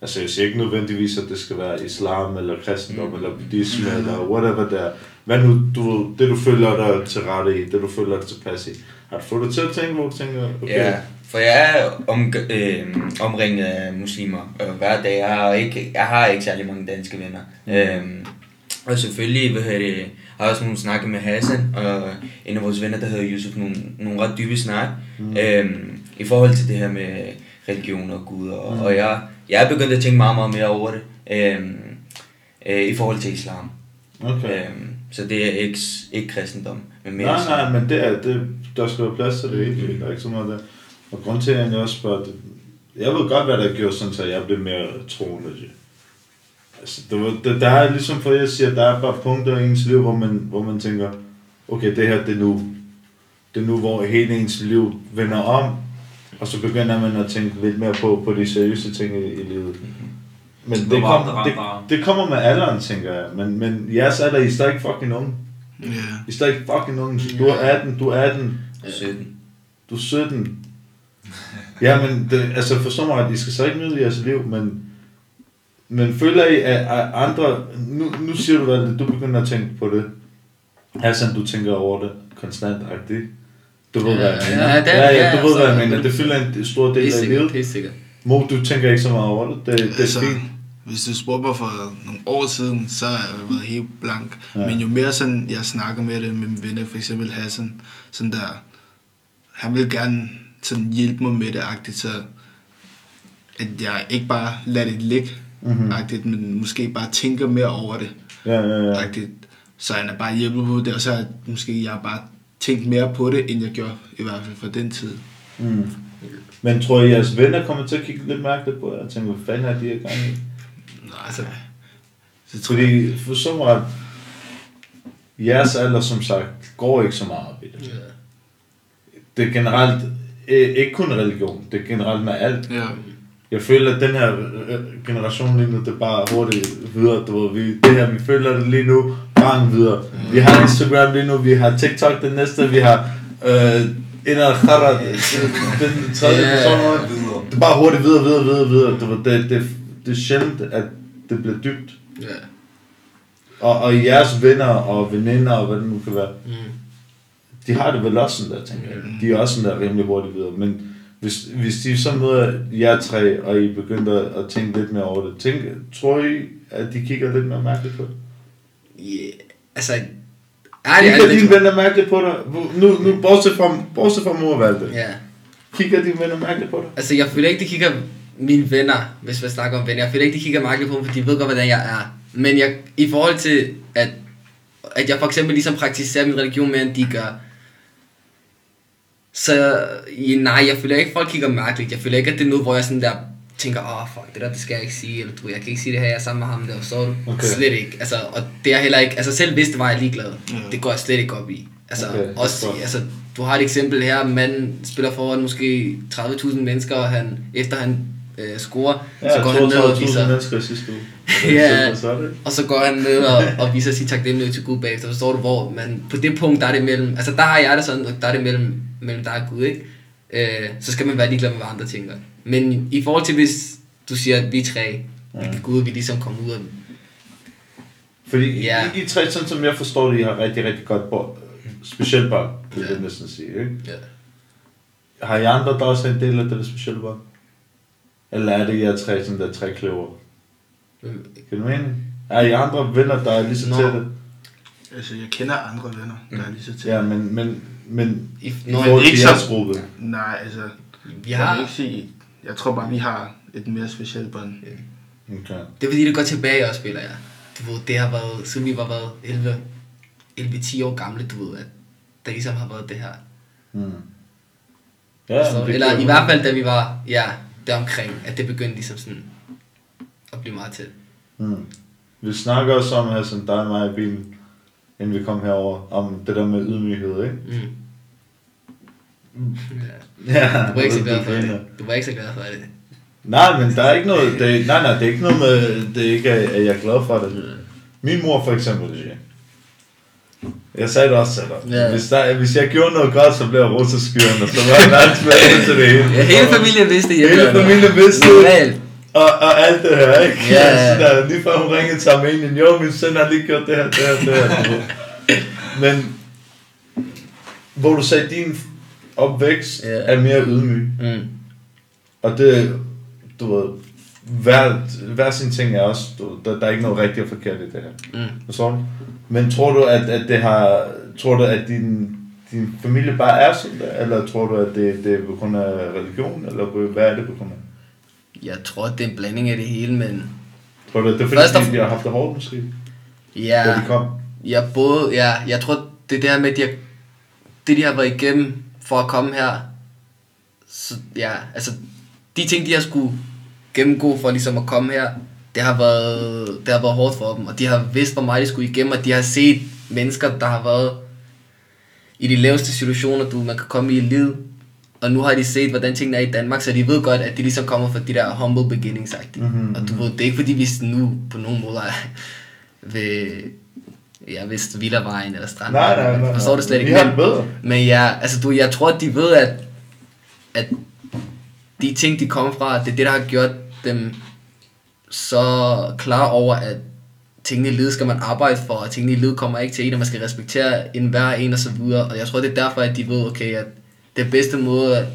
Altså, jeg siger ikke nødvendigvis, at det skal være islam, eller kristendom, mm. eller buddhisme, mm. eller whatever der. Hvad nu, du, ved, det du føler dig til rette i, det du føler dig tilpas i. Har du fået dig til at tænke, hvor du tænker, okay, Ja, for jeg er om, øh, omringet af muslimer øh, hver dag. Jeg har, ikke, jeg har ikke særlig mange danske venner. Mm. Øh, og selvfølgelig hvad hedder det, har jeg også nogle snakke med Hassan og en af vores venner, der hedder Yusuf, nogle, nogle ret dybe snak. Mm. Øh, I forhold til det her med religion og Gud. Og, mm. og jeg, jeg er begyndt at tænke meget, meget mere over det. Øhm, øh, I forhold til islam. Okay. Øhm, så det er ikke, ikke kristendom, men mere Nej, islam. nej, men det er, det, der skal være plads til det ikke. Der er ikke så meget der. Og grund til, at jeg også spørger, det, jeg ved godt, hvad der gjorde sådan, så jeg blev mere troende. Altså, det var, det, der er ligesom for jeg siger, der er bare punkter i ens liv, hvor man, hvor man tænker, okay, det her, det er nu. Det er nu, hvor hele ens liv vender om, og så begynder man at tænke lidt mere på, på de seriøse ting i, i livet. Men Det det, kom, det det, det kommer med alderen, tænker jeg. Men, men jeres alder, I er stadig fucking unge. Ja. I er stadig fucking unge. Du er 18, du er 18, 17. du er 17. Ja, men det, altså forstå mig ret, I skal så ikke nyde jeres liv, men, men føler I, at, at andre, nu, nu siger du, at du begynder at tænke på det. Hassan, du tænker over det konstant, agtigt. Du ved, hvad jeg Ja, mener. ja, det er- ja, ja, ja, du ved, hvad jeg altså, mener. det- Det fylder en stor del af livet. helt sikkert. Mo, du tænker ikke så meget over det. Det, det er Altså, fint. hvis du spurgte mig for nogle år siden, så har jeg været helt blank. Ja. Men jo mere sådan, jeg snakker med det med mine venner, for eksempel Hassan, sådan der, han vil gerne sådan hjælpe mig med det, agtigt, så at jeg ikke bare lader det ligge, Mhm. mm-hmm. agtigt, men måske bare tænker mere over det, Ja, ja, ja. agtigt. Så han er bare hjælpet på det, og så har måske jeg bare tænkt mere på det, end jeg gjorde, i hvert fald fra den tid. Mm. Men tror I, jeres venner kommer til at kigge lidt mærkeligt på jer? Og tænke, hvad fanden er de her gang i? Nej, Altså, så tror Fordi for så meget, jeres alder som sagt, går ikke så meget op i det. ja. Det er generelt, eh, ikke kun religion, det er generelt med alt. ja, Jeg føler, at den her øh, generation lige nu, det er bare hurtigt videre, du ved, vi, det her, vi føler det lige nu, bang videre. Vi har Instagram lige nu, vi har TikTok den næste, vi har øh, en af Kharat, den tredje person, det er bare hurtigt videre, videre, videre, videre. Du ved, det, det, det er sjældent, at det bliver dybt. ja. Og, og jeres venner og veninder og hvad det nu kan være, Mm. de har det vel også sådan der, tænker jeg. De er også sådan der rimelig hurtigt videre. Men hvis, hvis de så møder jer tre, og I begynder at tænke lidt mere over det, tænk, tror I, at de kigger lidt mere mærkeligt på det? Yeah. Altså, ærligt, Kigger dine venner mærkeligt på dig? Nu, nu bortset fra, bortset fra mor valgte. Ja. Kigger dine venner mærkeligt på dig? Altså, jeg føler ikke, de kigger mine venner, hvis vi snakker om venner. Jeg føler ikke, de kigger mærkeligt på mig, for de ved godt, hvordan jeg er. Men jeg, i forhold til, at, at jeg for eksempel ligesom praktiserer min religion mere, end de gør, så nej, jeg føler ikke, at folk kigger mærkeligt. Jeg føler ikke, at det er noget, hvor jeg sådan der tænker, åh, oh, fuck, det der, det skal jeg ikke sige, eller du, jeg kan ikke sige det her, jeg er sammen med ham der, så du. Okay. Slet ikke. Altså, og det er heller ikke, altså selv hvis det var, jeg er ligeglad. Ja. Det går jeg slet ikke op i. Altså, Okay, også, godt. altså, du har et eksempel her, manden spiller foran måske 30.000 mennesker, og han, efter han øh, scorer, Ja, så går han ned og 32.000 viser, mennesker i sidste uge. Ja. Er og så går han ned og, og viser sit taknemmelighed til Gud bagefter, forstår du, hvor man, på det punkt, der er det mellem, altså der har jeg det sådan, der er det mellem, mellem dig og Gud, ikke? Øh, så skal man være ligeglad med, hvad andre tænker. Men i forhold til, hvis du siger, at vi er tre, ja. vi kan gå ud, vi ligesom kommer ud af Fordi Ja. I, I tre, sådan som jeg forstår det, I har rigtig, rigtig godt på, specielt det vil Ja. jeg næsten sige, ikke? Ja. Har I andre, der også er en del af det der specielle børn? Eller er det jer tre, sådan der tre kløver? Kan du mene? Er I andre venner, der er lige så tætte? altså jeg kender andre venner, der er lige så tæt. Ja, men, men, men I, i når, forhold til jeres gruppe. Nej, altså, vi jeg har, vil ikke sige, jeg tror bare, vi har et mere specielt bånd. Okay. det er fordi, det går tilbage også, spiller jeg. Du ved, det har været, siden vi var været 11, 11-10 år gamle, du ved, at der ligesom har været det her. Hmm. Ja, Så, men det eller i hvert fald, da vi var, ja, deromkring, at det begyndte ligesom sådan at blive meget tæt. Hmm. Vi snakker også om, Hassan, dig og mig i bilen, inden vi kom herover, om det der med ydmyghed, ikke? Mm. Ja, Du var ikke så glad for det. Du var ikke så glad for det. Nej, men der er ikke noget, det, nej, nej, det er ikke noget med, det er ikke, at jeg er glad for det. Min mor for eksempel siger, jeg sagde det også til dig. Ja. Hvis, der, hvis jeg gjorde noget godt, så blev jeg russeskyren, og så var jeg verdens bedste til det hele. Ja, hele familien vidste hjemme. Hele familien vidste det. Og, og alt det her, ikke? Ja. Så der, lige før hun ringede til Armenien, jo, min søn har lige gjort det her, det her, det her. Men, hvor du sagde, din opvækst Ja. er mere ydmyg. Mm. Og det, du ved, hver, hver sin ting er også, du, der, der er ikke noget rigtigt og forkert i det her. Mm. Du? Men tror du, at, at det har, tror du, at din, din familie bare er sådan der, eller tror du, at det, det er på grund af religion, eller hvad er det på grund af? Jeg tror, det er en blanding af det hele, men Tror du, det er fordi, Først de, de har haft det hårdt måske, ja, da de kom? jeg både, ja, jeg tror, det er her med, at de har, det de har været igennem for at komme her, så ja, altså, de ting, de har skulle gennemgå for ligesom at komme her, det har været, det har været hårdt for dem, og de har vidst, hvor meget de skulle igennem, og de har set mennesker, der har været i de laveste situationer, du man kan komme i i livet, og nu har de set, hvordan tingene er i Danmark, så de ved godt, at de ligesom kommer fra de der humble beginnings mm-hmm. Mhm, Og du ved, det er ikke fordi, vi nu på nogen måde er ja, hvis Villavejen eller Strand. Nej, nej, nej. nej. Forstår det slet ikke. Men, bedre. men ja, altså du, jeg tror, de ved, at, at de ting, de kommer fra, det er det, der har gjort dem så klar over, at tingene i livet skal man arbejde for, og tingene i livet kommer ikke til en, og man skal respektere en hver en og så videre. Og jeg tror, det er derfor, at de ved, okay, at det bedste måde, at,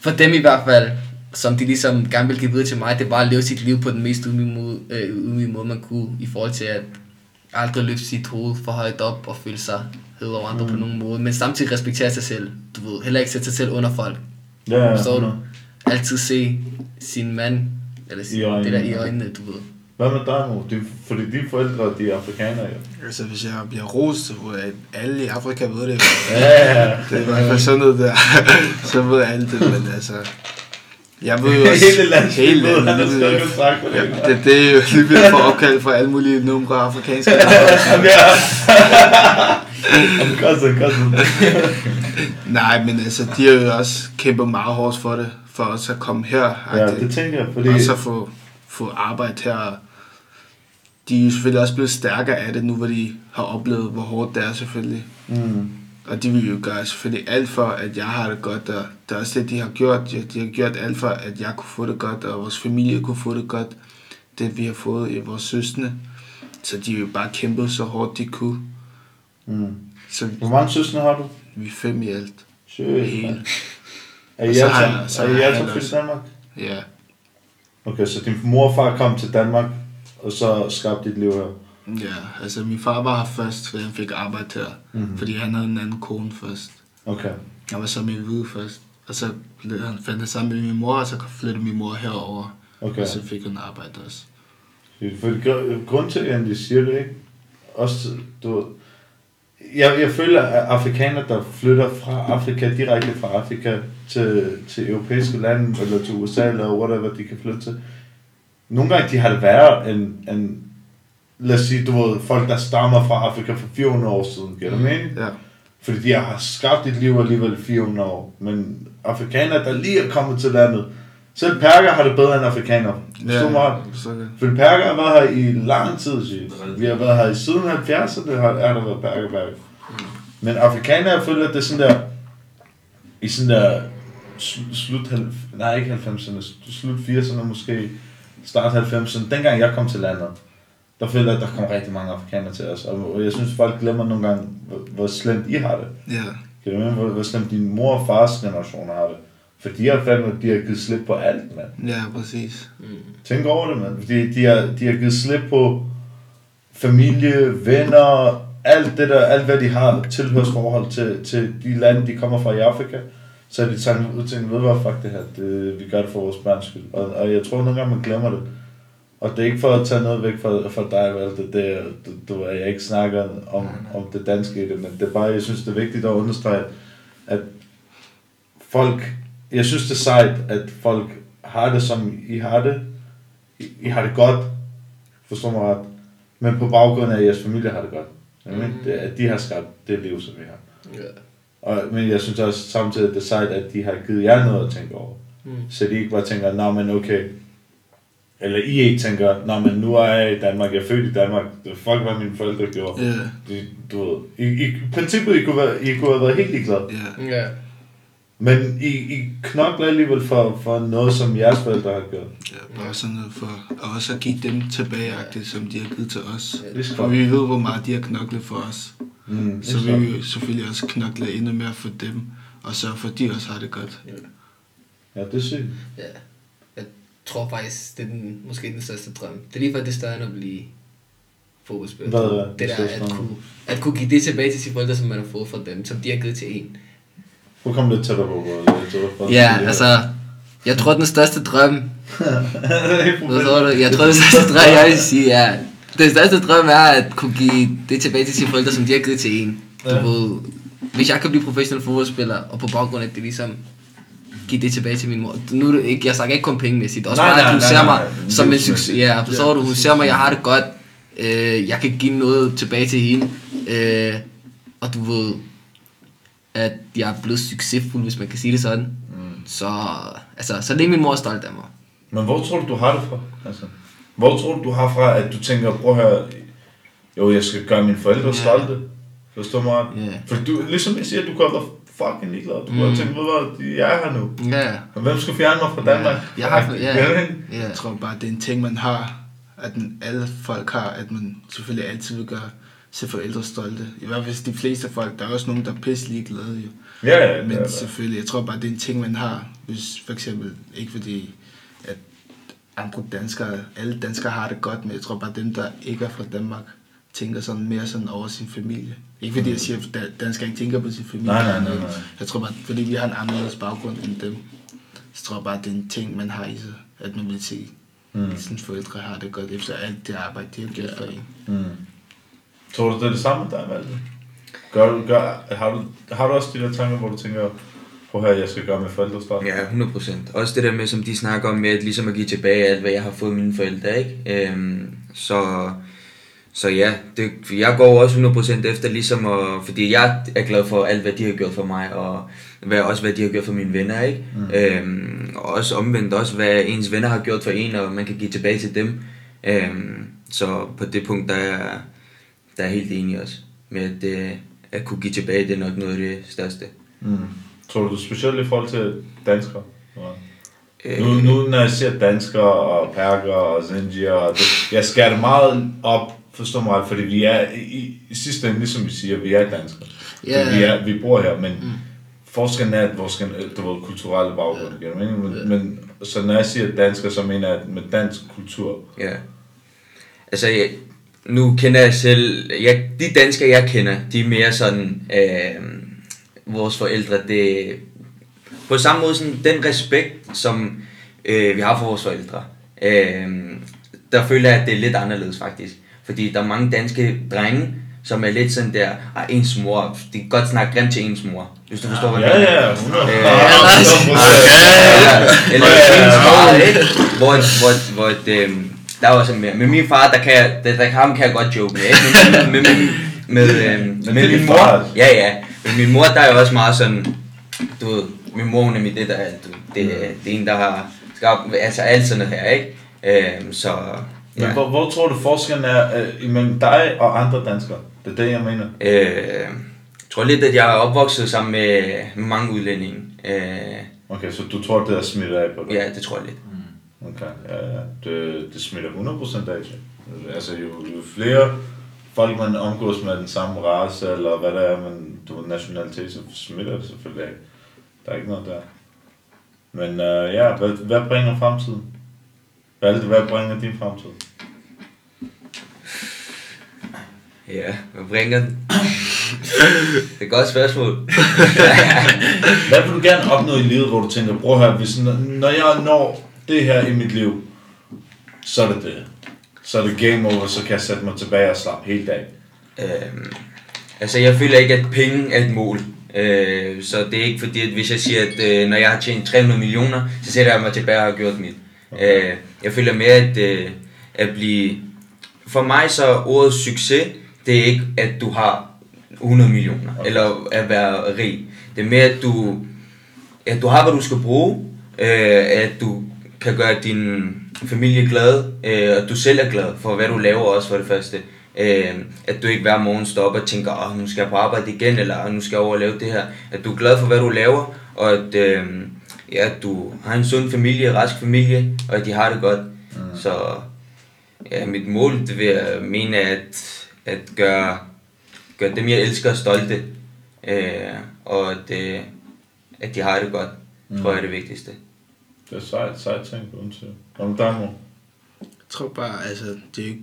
for dem i hvert fald, som de ligesom gerne vil give videre til mig, det bare at leve sit liv på den mest ydmyge måde, øh, ydmyge måde man kunne, i forhold til at aldrig løfte sit hoved for højt op og føle sig hed over andre mm. på nogen måde, men samtidig respektere sig selv. Du ved, heller ikke sætte sig selv under folk. Ja, ja. Forstår du? Altid se sin mand, eller sin, I øjnene, det der i ja. øjnene, du ved. Hvad med dig, Mo? De, fordi dine forældre, de er afrikanere, jo. Altså, hvis jeg bliver rost, så ved jeg, at alle i Afrika ved det. Ja, ja. Det er i hvert fald sådan noget der. så ved alle det, men altså... Jeg ved jo også... Hele landet, Hele landet, han har det skrevet kontrakt på det. Ja, det, det er jo lige at få opkald for alle mulige numre af afrikanske. Ja. Godt så, godt så. Nej, men altså, de har jo også kæmpet meget hårdt for det, for os at komme her. Ja, det tænker jeg, fordi... Og så få, få arbejde her. De er jo selvfølgelig også blevet stærkere af det, nu hvor de har oplevet, hvor hårdt det er selvfølgelig. Mm. Og de vil jo gøre selvfølgelig alt for, at jeg har det godt, og det er også det, de har gjort. De, har gjort alt for, at jeg kunne få det godt, og vores familie kunne få det godt. Det vi har fået i vores søstre. Så de har jo bare kæmpet så hårdt, de kunne. Mm. Så Hvor mange søstre har du? vi er fem i alt. Shit. Hele. Er I alle har sammen- Danmark? Ja. Okay, så din mor og far kom til Danmark, og så skabte dit liv her. Ja, altså min far var her først, fordi han fik arbejde her. Mhm. Mm-hmm. Fordi han havde en anden kone først. Okay. Jeg var så med hvide først. Og så han fandt det sammen med min mor, og så flyttede min mor herover. Okay. Og så fik hun arbejde også. For gr- grund til, at de siger det, ikke? Også, du jeg, jeg føler, at afrikanere, der flytter fra Afrika, direkte fra Afrika til, til europæiske lande, eller til USA, eller whatever de kan flytte til, nogle gange de har det værre end, end lad os sige, du ved, folk, der stammer fra Afrika for 400 år siden, giver det mening? Ja. Fordi de har skabt et liv alligevel i 400 år. Men afrikanere, der lige er kommet til landet, selv perker har det bedre end afrikanere. Mig ret? så det. For perker har været her i lang tid, siger Vi har været her i siden 70'erne, har, er der været perkerværk. Men afrikanere, føler, at det er sådan der, i sådan der sl- slut, nej ikke 90'erne, slut 80'erne måske, start 90'erne, dengang jeg kom til landet, der føler jeg, at der kom rigtig mange afrikanere til os. Og jeg synes, folk glemmer nogle gange, hvor, hvor slemt I har det. Ja. Kan du mene, hvor, hvor slemt din mor og fars generation har det? For de har fandme, de har givet slip på alt, mand. Ja, præcis. Tænk over det, mand. Fordi de har, de har givet slip på familie, venner, alt det der, alt hvad de har tilhørsforhold til, til de lande, de kommer fra i Afrika. Så de tænkt ud og tænkt, ved hvad, fuck det her, det, vi gør det for vores børns skyld. Og, og jeg tror nogle gange, man glemmer det. Og det er ikke for at tage noget væk fra, fra dig, vel? Det, det, du, du, jeg ikke snakker om, om det danske i det, men det er bare, jeg synes, det er vigtigt at understrege, at folk, jeg synes, det er sejt, at folk har det, som I har det. I, I har det godt, forstår mig ret. Men på baggrund af, at jeres familie har det godt. Mm. Det, at de har skabt det liv, som vi har. Ja. Og, men jeg synes også samtidig, at det er sejt, at de har givet jer noget at tænke over. Mm. Så de ikke bare tænker, nå men okay. Eller I ikke tænker, nå men nu er jeg i Danmark, jeg er født i Danmark. Det er fuck, hvad mine forældre gjorde. Ja. De, du ved, i, i princippet, I kunne, være, I kunne have været helt ligeglade. Ja. Ja. Men I, I knokler alligevel for, for noget, som jeres forældre har gjort. Ja, bare sådan noget for og også at give dem tilbageagtigt, som de har givet til os. Det er For vi ved, hvor meget de har knoklet for os. Mm, Så vi vil jo selvfølgelig også knokle endnu mere for dem, og sørge for, at de også har det godt. Ja, det er sygt. Ja. Tror faktisk, det er den, måske den største drøm. Det er lige for, det er større end at blive fodboldspiller. Hvad er det den der, at kunne, at kunne give det tilbage til sine forældre, som man har fået fra dem, som de har givet til en. At komme lidt tættere på, hvor for- Ja, altså, jeg tror, den største drøm, Hvad tror du? Jeg tror, det største drøm, jeg vil sige, er... Det største drøm er at kunne give det tilbage til sine forældre, som de har givet til en. Du Ja. ved, hvis jeg kan blive professionel fodboldspiller, og på baggrund af det ligesom give det tilbage til min mor. Nu er det ikke, jeg snakker ikke kun pengemæssigt. Også Nej, bare, at hun nej, ser nej, mig nej. som en succes. Ja, forstår du? Hun ser mig, jeg har det godt. Øh, jeg kan give noget tilbage til hende. Øh, og du ved, at jeg er blevet succesfuld, hvis man kan sige det sådan. Mm. Så, altså, så det er min mor stolt af mig. Men hvor tror du, du har det fra? Altså, hvor tror du, du har fra, at du tænker, prøv her, jo, jeg skal gøre mine forældre Ja. stolte. Forstår mig? Ja. For du, ligesom jeg siger, du være fucking ligeglad. Du Mm. mm. tænke, ved du jeg er her nu. Ja, Og hvem skal fjerne mig fra Danmark? jeg har, ja, ja. Jeg tror bare, det er en ting, man har, at den, alle folk har, at man selvfølgelig altid vil gøre sine forældre stolte. I hvert fald de fleste folk, der er også nogen, der er pisse ligeglade jo. Ja, ja, Men det er, selvfølgelig, jeg tror bare, det er en ting, man har. Hvis for eksempel, ikke fordi, at andre danskere, alle danskere har det godt, men jeg tror bare, dem, der ikke er fra Danmark, tænker sådan mere sådan over sin familie. Ikke fordi jeg siger, at danskere ikke tænker på sin familie. Nej, nej, nej, nej. Jeg tror bare, fordi vi har en anderledes baggrund end dem, så tror jeg bare, det er en ting, man har i sig, at man vil se, Mm. at sine forældre har det godt efter alt det arbejde, de har gjort for en. Mm. Tror du, det er det samme med dig, Malte? Gør, du- gør, har, du, har du også de der tanker, hvor du tænker, prøv her, jeg skal gøre med forældre stolte? Ja, 100%. Også det der med, som de snakker om, med at, ligesom at give tilbage alt, hvad jeg har fået mine forældre, ikke? Øhm, så, så ja, det, jeg går også 100% efter ligesom at, fordi jeg er glad for alt, hvad de har gjort for mig, og hvad, også hvad de har gjort for mine venner, ikke? Mm. Øhm, og også omvendt også, hvad ens venner har gjort for en, og man kan give tilbage til dem. Øhm, så på det punkt, der er, der er helt enig også, med at, øh, at kunne give tilbage, det er nok noget af det største. Mm. Tror du specielt i forhold til danskere? Øh, Nu, nu når jeg siger danskere og perker og zinjier, og det, jeg skærer det meget op, forstår mig, ret, fordi vi er i, i, sidste ende, ligesom vi siger, vi er danskere. Ja. Så Vi, er, vi bor her, men mm. forskellen er, at vores du ved, kulturelle baggrund, giver det mening? Men, men, så når jeg siger dansker, så mener jeg med dansk kultur. Ja. Altså, jeg, nu kender jeg selv... Jeg, de danskere, jeg kender, de er mere sådan... Øh, vores forældre, det... På samme måde, sådan, den respekt, som øh, vi har for vores forældre, øh, der føler jeg, at det er lidt anderledes faktisk. Fordi der er mange danske drenge, som er lidt sådan der, ah, ens mor, de kan godt snakke grimt til ens mor, hvis du forstår, hvad jeg mener. ja, 100. Øh, Ja, eller ens far, ikke? Hvor, hvor, hvor det, der er også mere. Med min far, der kan jeg, der, der ham kan jeg godt joke med, ikke? Men med, med, med, med, øh, det med min far, mor, ja ja, men min mor, der er jo også meget sådan, du ved, min mor, hun er mit det der, du, det, det er en, der har skabt, altså alt sådan noget her, ikke? Øhm, så, Men ja. hvor, hvor tror du forskellen er øh, imellem dig og andre danskere? Det er det, jeg mener. Øh, jeg tror lidt, at jeg er opvokset sammen med, med mange udlændinge. Øh, Okay, så du tror, det er smittet af på dig? ja, det tror jeg lidt. Okay, ja, ja. Det, det smitter 100% af. Altså, jo, jo flere folk, man omgås med den samme race, eller hvad det er, men du ved, nationalitet, så smitter det selvfølgelig af. Der er ikke noget der. Men uh, ja, hvad, hvad bringer fremtiden? Hvad, er det, hvad bringer din fremtid? Ja, hvad bringer den? det er et godt spørgsmål. Hvad vil du gerne opnå i livet, hvor du tænker, prøv her, hvis, når jeg når det her i mit liv, så er det det. Så er det game over, så kan jeg sætte mig tilbage og slappe helt af. Øhm, altså, jeg føler ikke, at penge er et mål. Øh, så det er ikke fordi, at hvis jeg siger, at øh, når jeg har tjent 300 millioner, så sætter jeg mig tilbage og har gjort mit. Okay. Øh, jeg føler mere, at, øh, at blive... For mig så er ordet succes, det er ikke, at du har 100 millioner, okay. eller at være rig. Det er mere, at du, at du har, hvad du skal bruge, øh, at du kan gøre din familie glad, øh, og du selv er glad for, hvad du laver også for det første. Øh, at du ikke hver morgen op og tænker, Åh, nu skal jeg på arbejde igen, eller "Åh, nu skal jeg over og lave det her. At du er glad for, hvad du laver, og at, øh, ja, at du har en sund familie, en rask familie, og at de har det godt. Mm. Så ja, mit mål, det vil jeg mene, at, at gøre, gøre dem, jeg elsker, stolte. Øh, og at, øh, at de har det godt, mm. tror jeg er det vigtigste. Det er sejt, sejt ting, uden tvivl. Om dig, mor? Jeg tror bare, altså, det er jo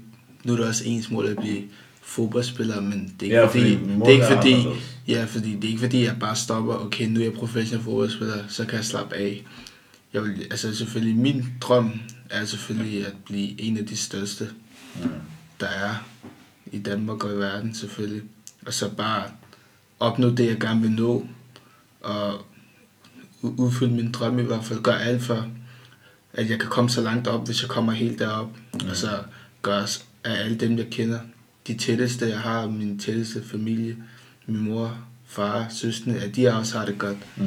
nu er det også ens mål at blive fodboldspiller, men det er ikke Ja, fordi, fordi det er ikke er fordi, anderledes. ja, fordi det er ikke fordi, jeg bare stopper, okay, nu er jeg professionel fodboldspiller, så kan jeg slappe af. Jeg vil, altså selvfølgelig, min drøm er selvfølgelig at blive en af de største, der er i Danmark og i verden selvfølgelig. Og så bare opnå det, jeg gerne vil nå, og udfylde min drøm i hvert fald. Gøre alt for, at jeg kan komme så langt op, hvis jeg kommer helt derop. Og så gøre s- af alle dem, jeg kender, de tætteste, jeg har, min tætteste familie, min mor, far, søskende, at de også har det godt. Mm.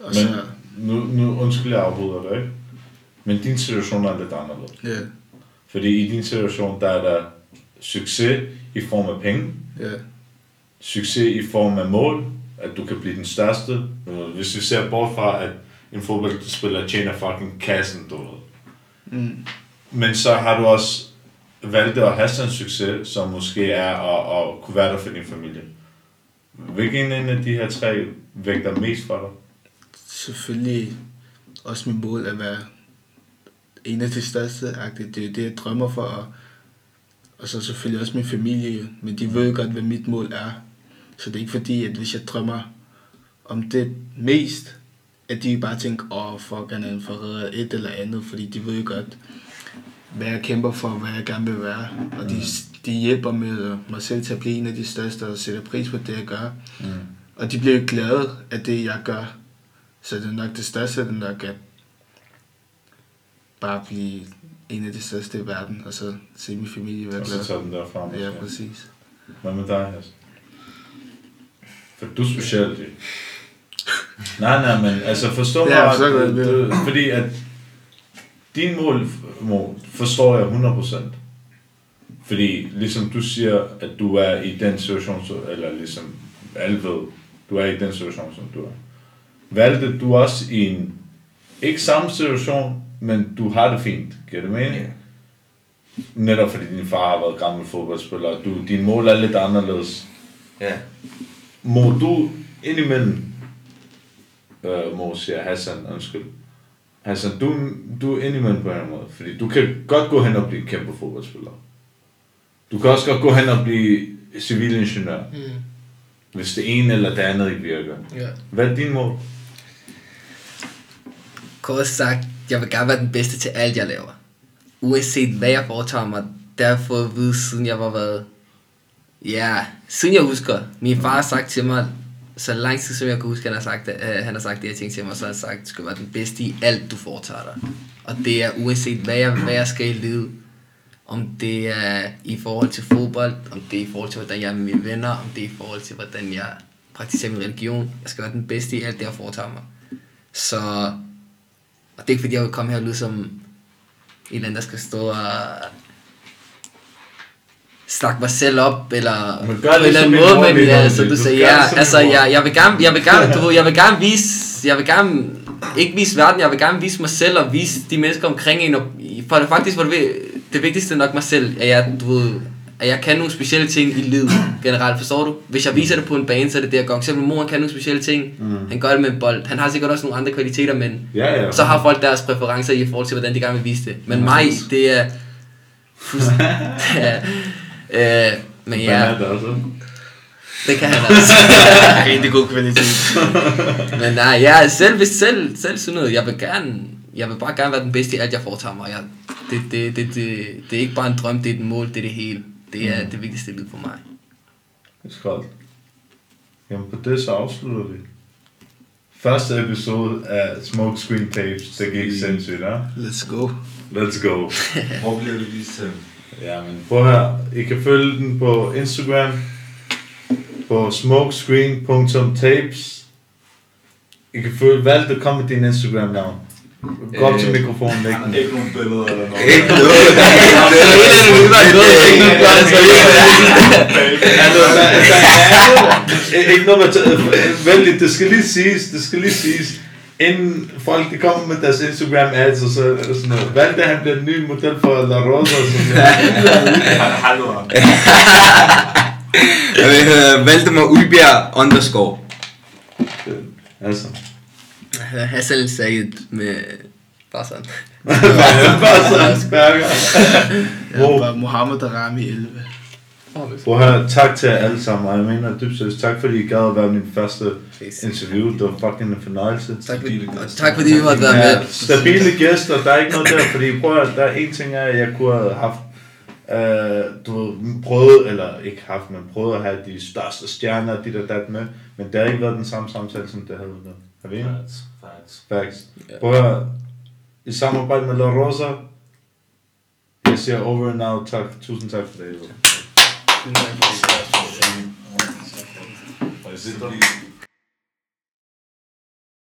Og Men så, nu, nu undskyld, jeg afbryder dig, ikke? Men din situation er lidt anderledes. ja, Fordi i din situation, der er der succes i form af penge, ja, succes i form af mål, at du kan blive den største. Hvis vi ser bort fra, at en fodboldspiller tjener fucking kassen, du ved. mm, Men så har du også valgt at have sådan en succes, som måske er at, at kunne være der for din familie. Hvilken en af de her tre vægter mest for dig? selvfølgelig også mit mål at være en af de største. Det er det, jeg drømmer for. Og, og så selvfølgelig også min familie. Men de ved godt, hvad mit mål er. Så det er ikke fordi, at hvis jeg drømmer om det mest, at de bare tænker, åh, oh, fuck, han er en forræder, et eller andet. Fordi de ved jo godt, hvad jeg kæmper for, hvad jeg gerne vil være. Og de, de hjælper med mig selv til at blive en af de største og sætter pris på det, jeg gør. Mm. Og de bliver glade af det, jeg gør. Så det er nok det største, det er nok at bare blive en af de største i verden, og så se min familie være Og så glad. tager den derfra. måske. Ja, præcis. Hvad med dig, Hasse? For du er speciel, jo. Nej, nej, men altså forstå mig, Ja, forstår godt, du, fordi at din mål, mål forstår jeg 100%. Fordi ligesom du siger, at du er i den situation, så- eller ligesom alle ved, du er i den situation, som du er. Valgte du også i en, ikke samme situation, men du har det fint, giver det mening? Ja. Netop fordi din far har været gammel fodboldspiller, du, din mål er lidt anderledes. Ja. Må du indimellem, øh, må siger Hassan, undskyld. Hassan, du, du er indimellem på en måde, fordi du kan godt gå hen og blive en kæmpe fodboldspiller. Du kan også godt gå hen og blive civilingeniør, Mm. hvis det ene eller det andet ikke virker. Ja. Hvad er din mål? Kort sagt, jeg vil gerne være den bedste til alt, jeg laver. Uanset hvad jeg foretager mig, det har jeg fået at vide, siden jeg var været... Ja, siden jeg husker. Min far har sagt til mig, så lang tid som jeg kan huske, han har sagt, det, øh, han har sagt det her ting til mig, så har han sagt, du skal være den bedste i alt, du foretager dig. Og det er uanset hvad jeg, hvad jeg skal i livet. Om det er i forhold til fodbold, om det er i forhold til, hvordan jeg er med mine venner, om det er i forhold til, hvordan jeg praktiserer min religion. Jeg skal være den bedste i alt det, jeg foretager mig. Så og det er ikke fordi, jeg vil komme her og lyde som en eller anden, der skal stå og snakke mig selv op, eller gør på en eller anden en måde, men ja, Olli. så Du du gøre ja, altså, jeg, jeg vil gerne, jeg vil gerne, du ved, jeg vil gerne vise, jeg vil gerne, ikke vise verden, jeg vil gerne vise mig selv, og vise de mennesker omkring en, og for det faktisk var det, det vigtigste er nok mig selv, at jeg, du ved, at jeg kan nogle specielle ting i livet generelt, forstår du? Hvis jeg viser det på en bane, så er det gør. For eksempel, mor han kan nogle specielle ting. Mm. Han gør det med en bold. Han har sikkert også nogle andre kvaliteter, men Ja, ja. så har folk deres præferencer i forhold til, hvordan de gerne vil vise det. Men mig, det er... øh, men ja, det kan han også. Rigtig god kvalitet. men nej, ja, selv, hvis selv, selv sådan noget, jeg vil gerne, jeg vil bare gerne være den bedste i alt, jeg foretager mig. Jeg, det, det, det, det, det, er ikke bare en drøm, det er et mål, det er det hele. Det er det vigtigste livet for mig. Det er koldt. Jamen på det så afslutter vi. Første episode af Smoke Screen Tapes, det gik sindssygt, ja? Let's go. Let's go. Hvor bliver det vist til? Ja, men prøv her. I kan følge den på Instagram, på smokescreen.tapes. I kan følge, valg det kom med din Instagram-navn. Gå op til mikrofonen, den. Ikke nogen billeder eller noget. Ikke noget. Altså, der- der er- Ikke noget med... t- Vent lidt, det skal lige siges, det skal lige siges. Inden folk de kommer med deres Instagram ads og så er det sådan noget. Valgte han bliver den nye model for La Rosa noget. Hallo. Valdemar Ulbjerg underscore. Altså. Hassan Sayed med sådan, burger. Var Mohammed Arami 11. Prøv at høre, tak til jer alle sammen, og jeg mener dybt seriøst, tak fordi I gad at være min første interview. Det var fucking en fornøjelse. Tak, for, og tak fordi vi måtte være Ja, med. stabile gæster, der er ikke noget der, fordi prøv at, der er en ting at jeg kunne have haft, øh, du ved, prøvet, eller ikke haft, men prøvet at have de største stjerner, de der dat med, men det har ikke været den samme samtale, som det havde været. Er vi enige? Facts, facts. Facts. Prøv at høre, i samarbejde med La Rosa, jeg siger over and out, tak, tusind tak for det. Jo. Tusind tak for det. Præcis.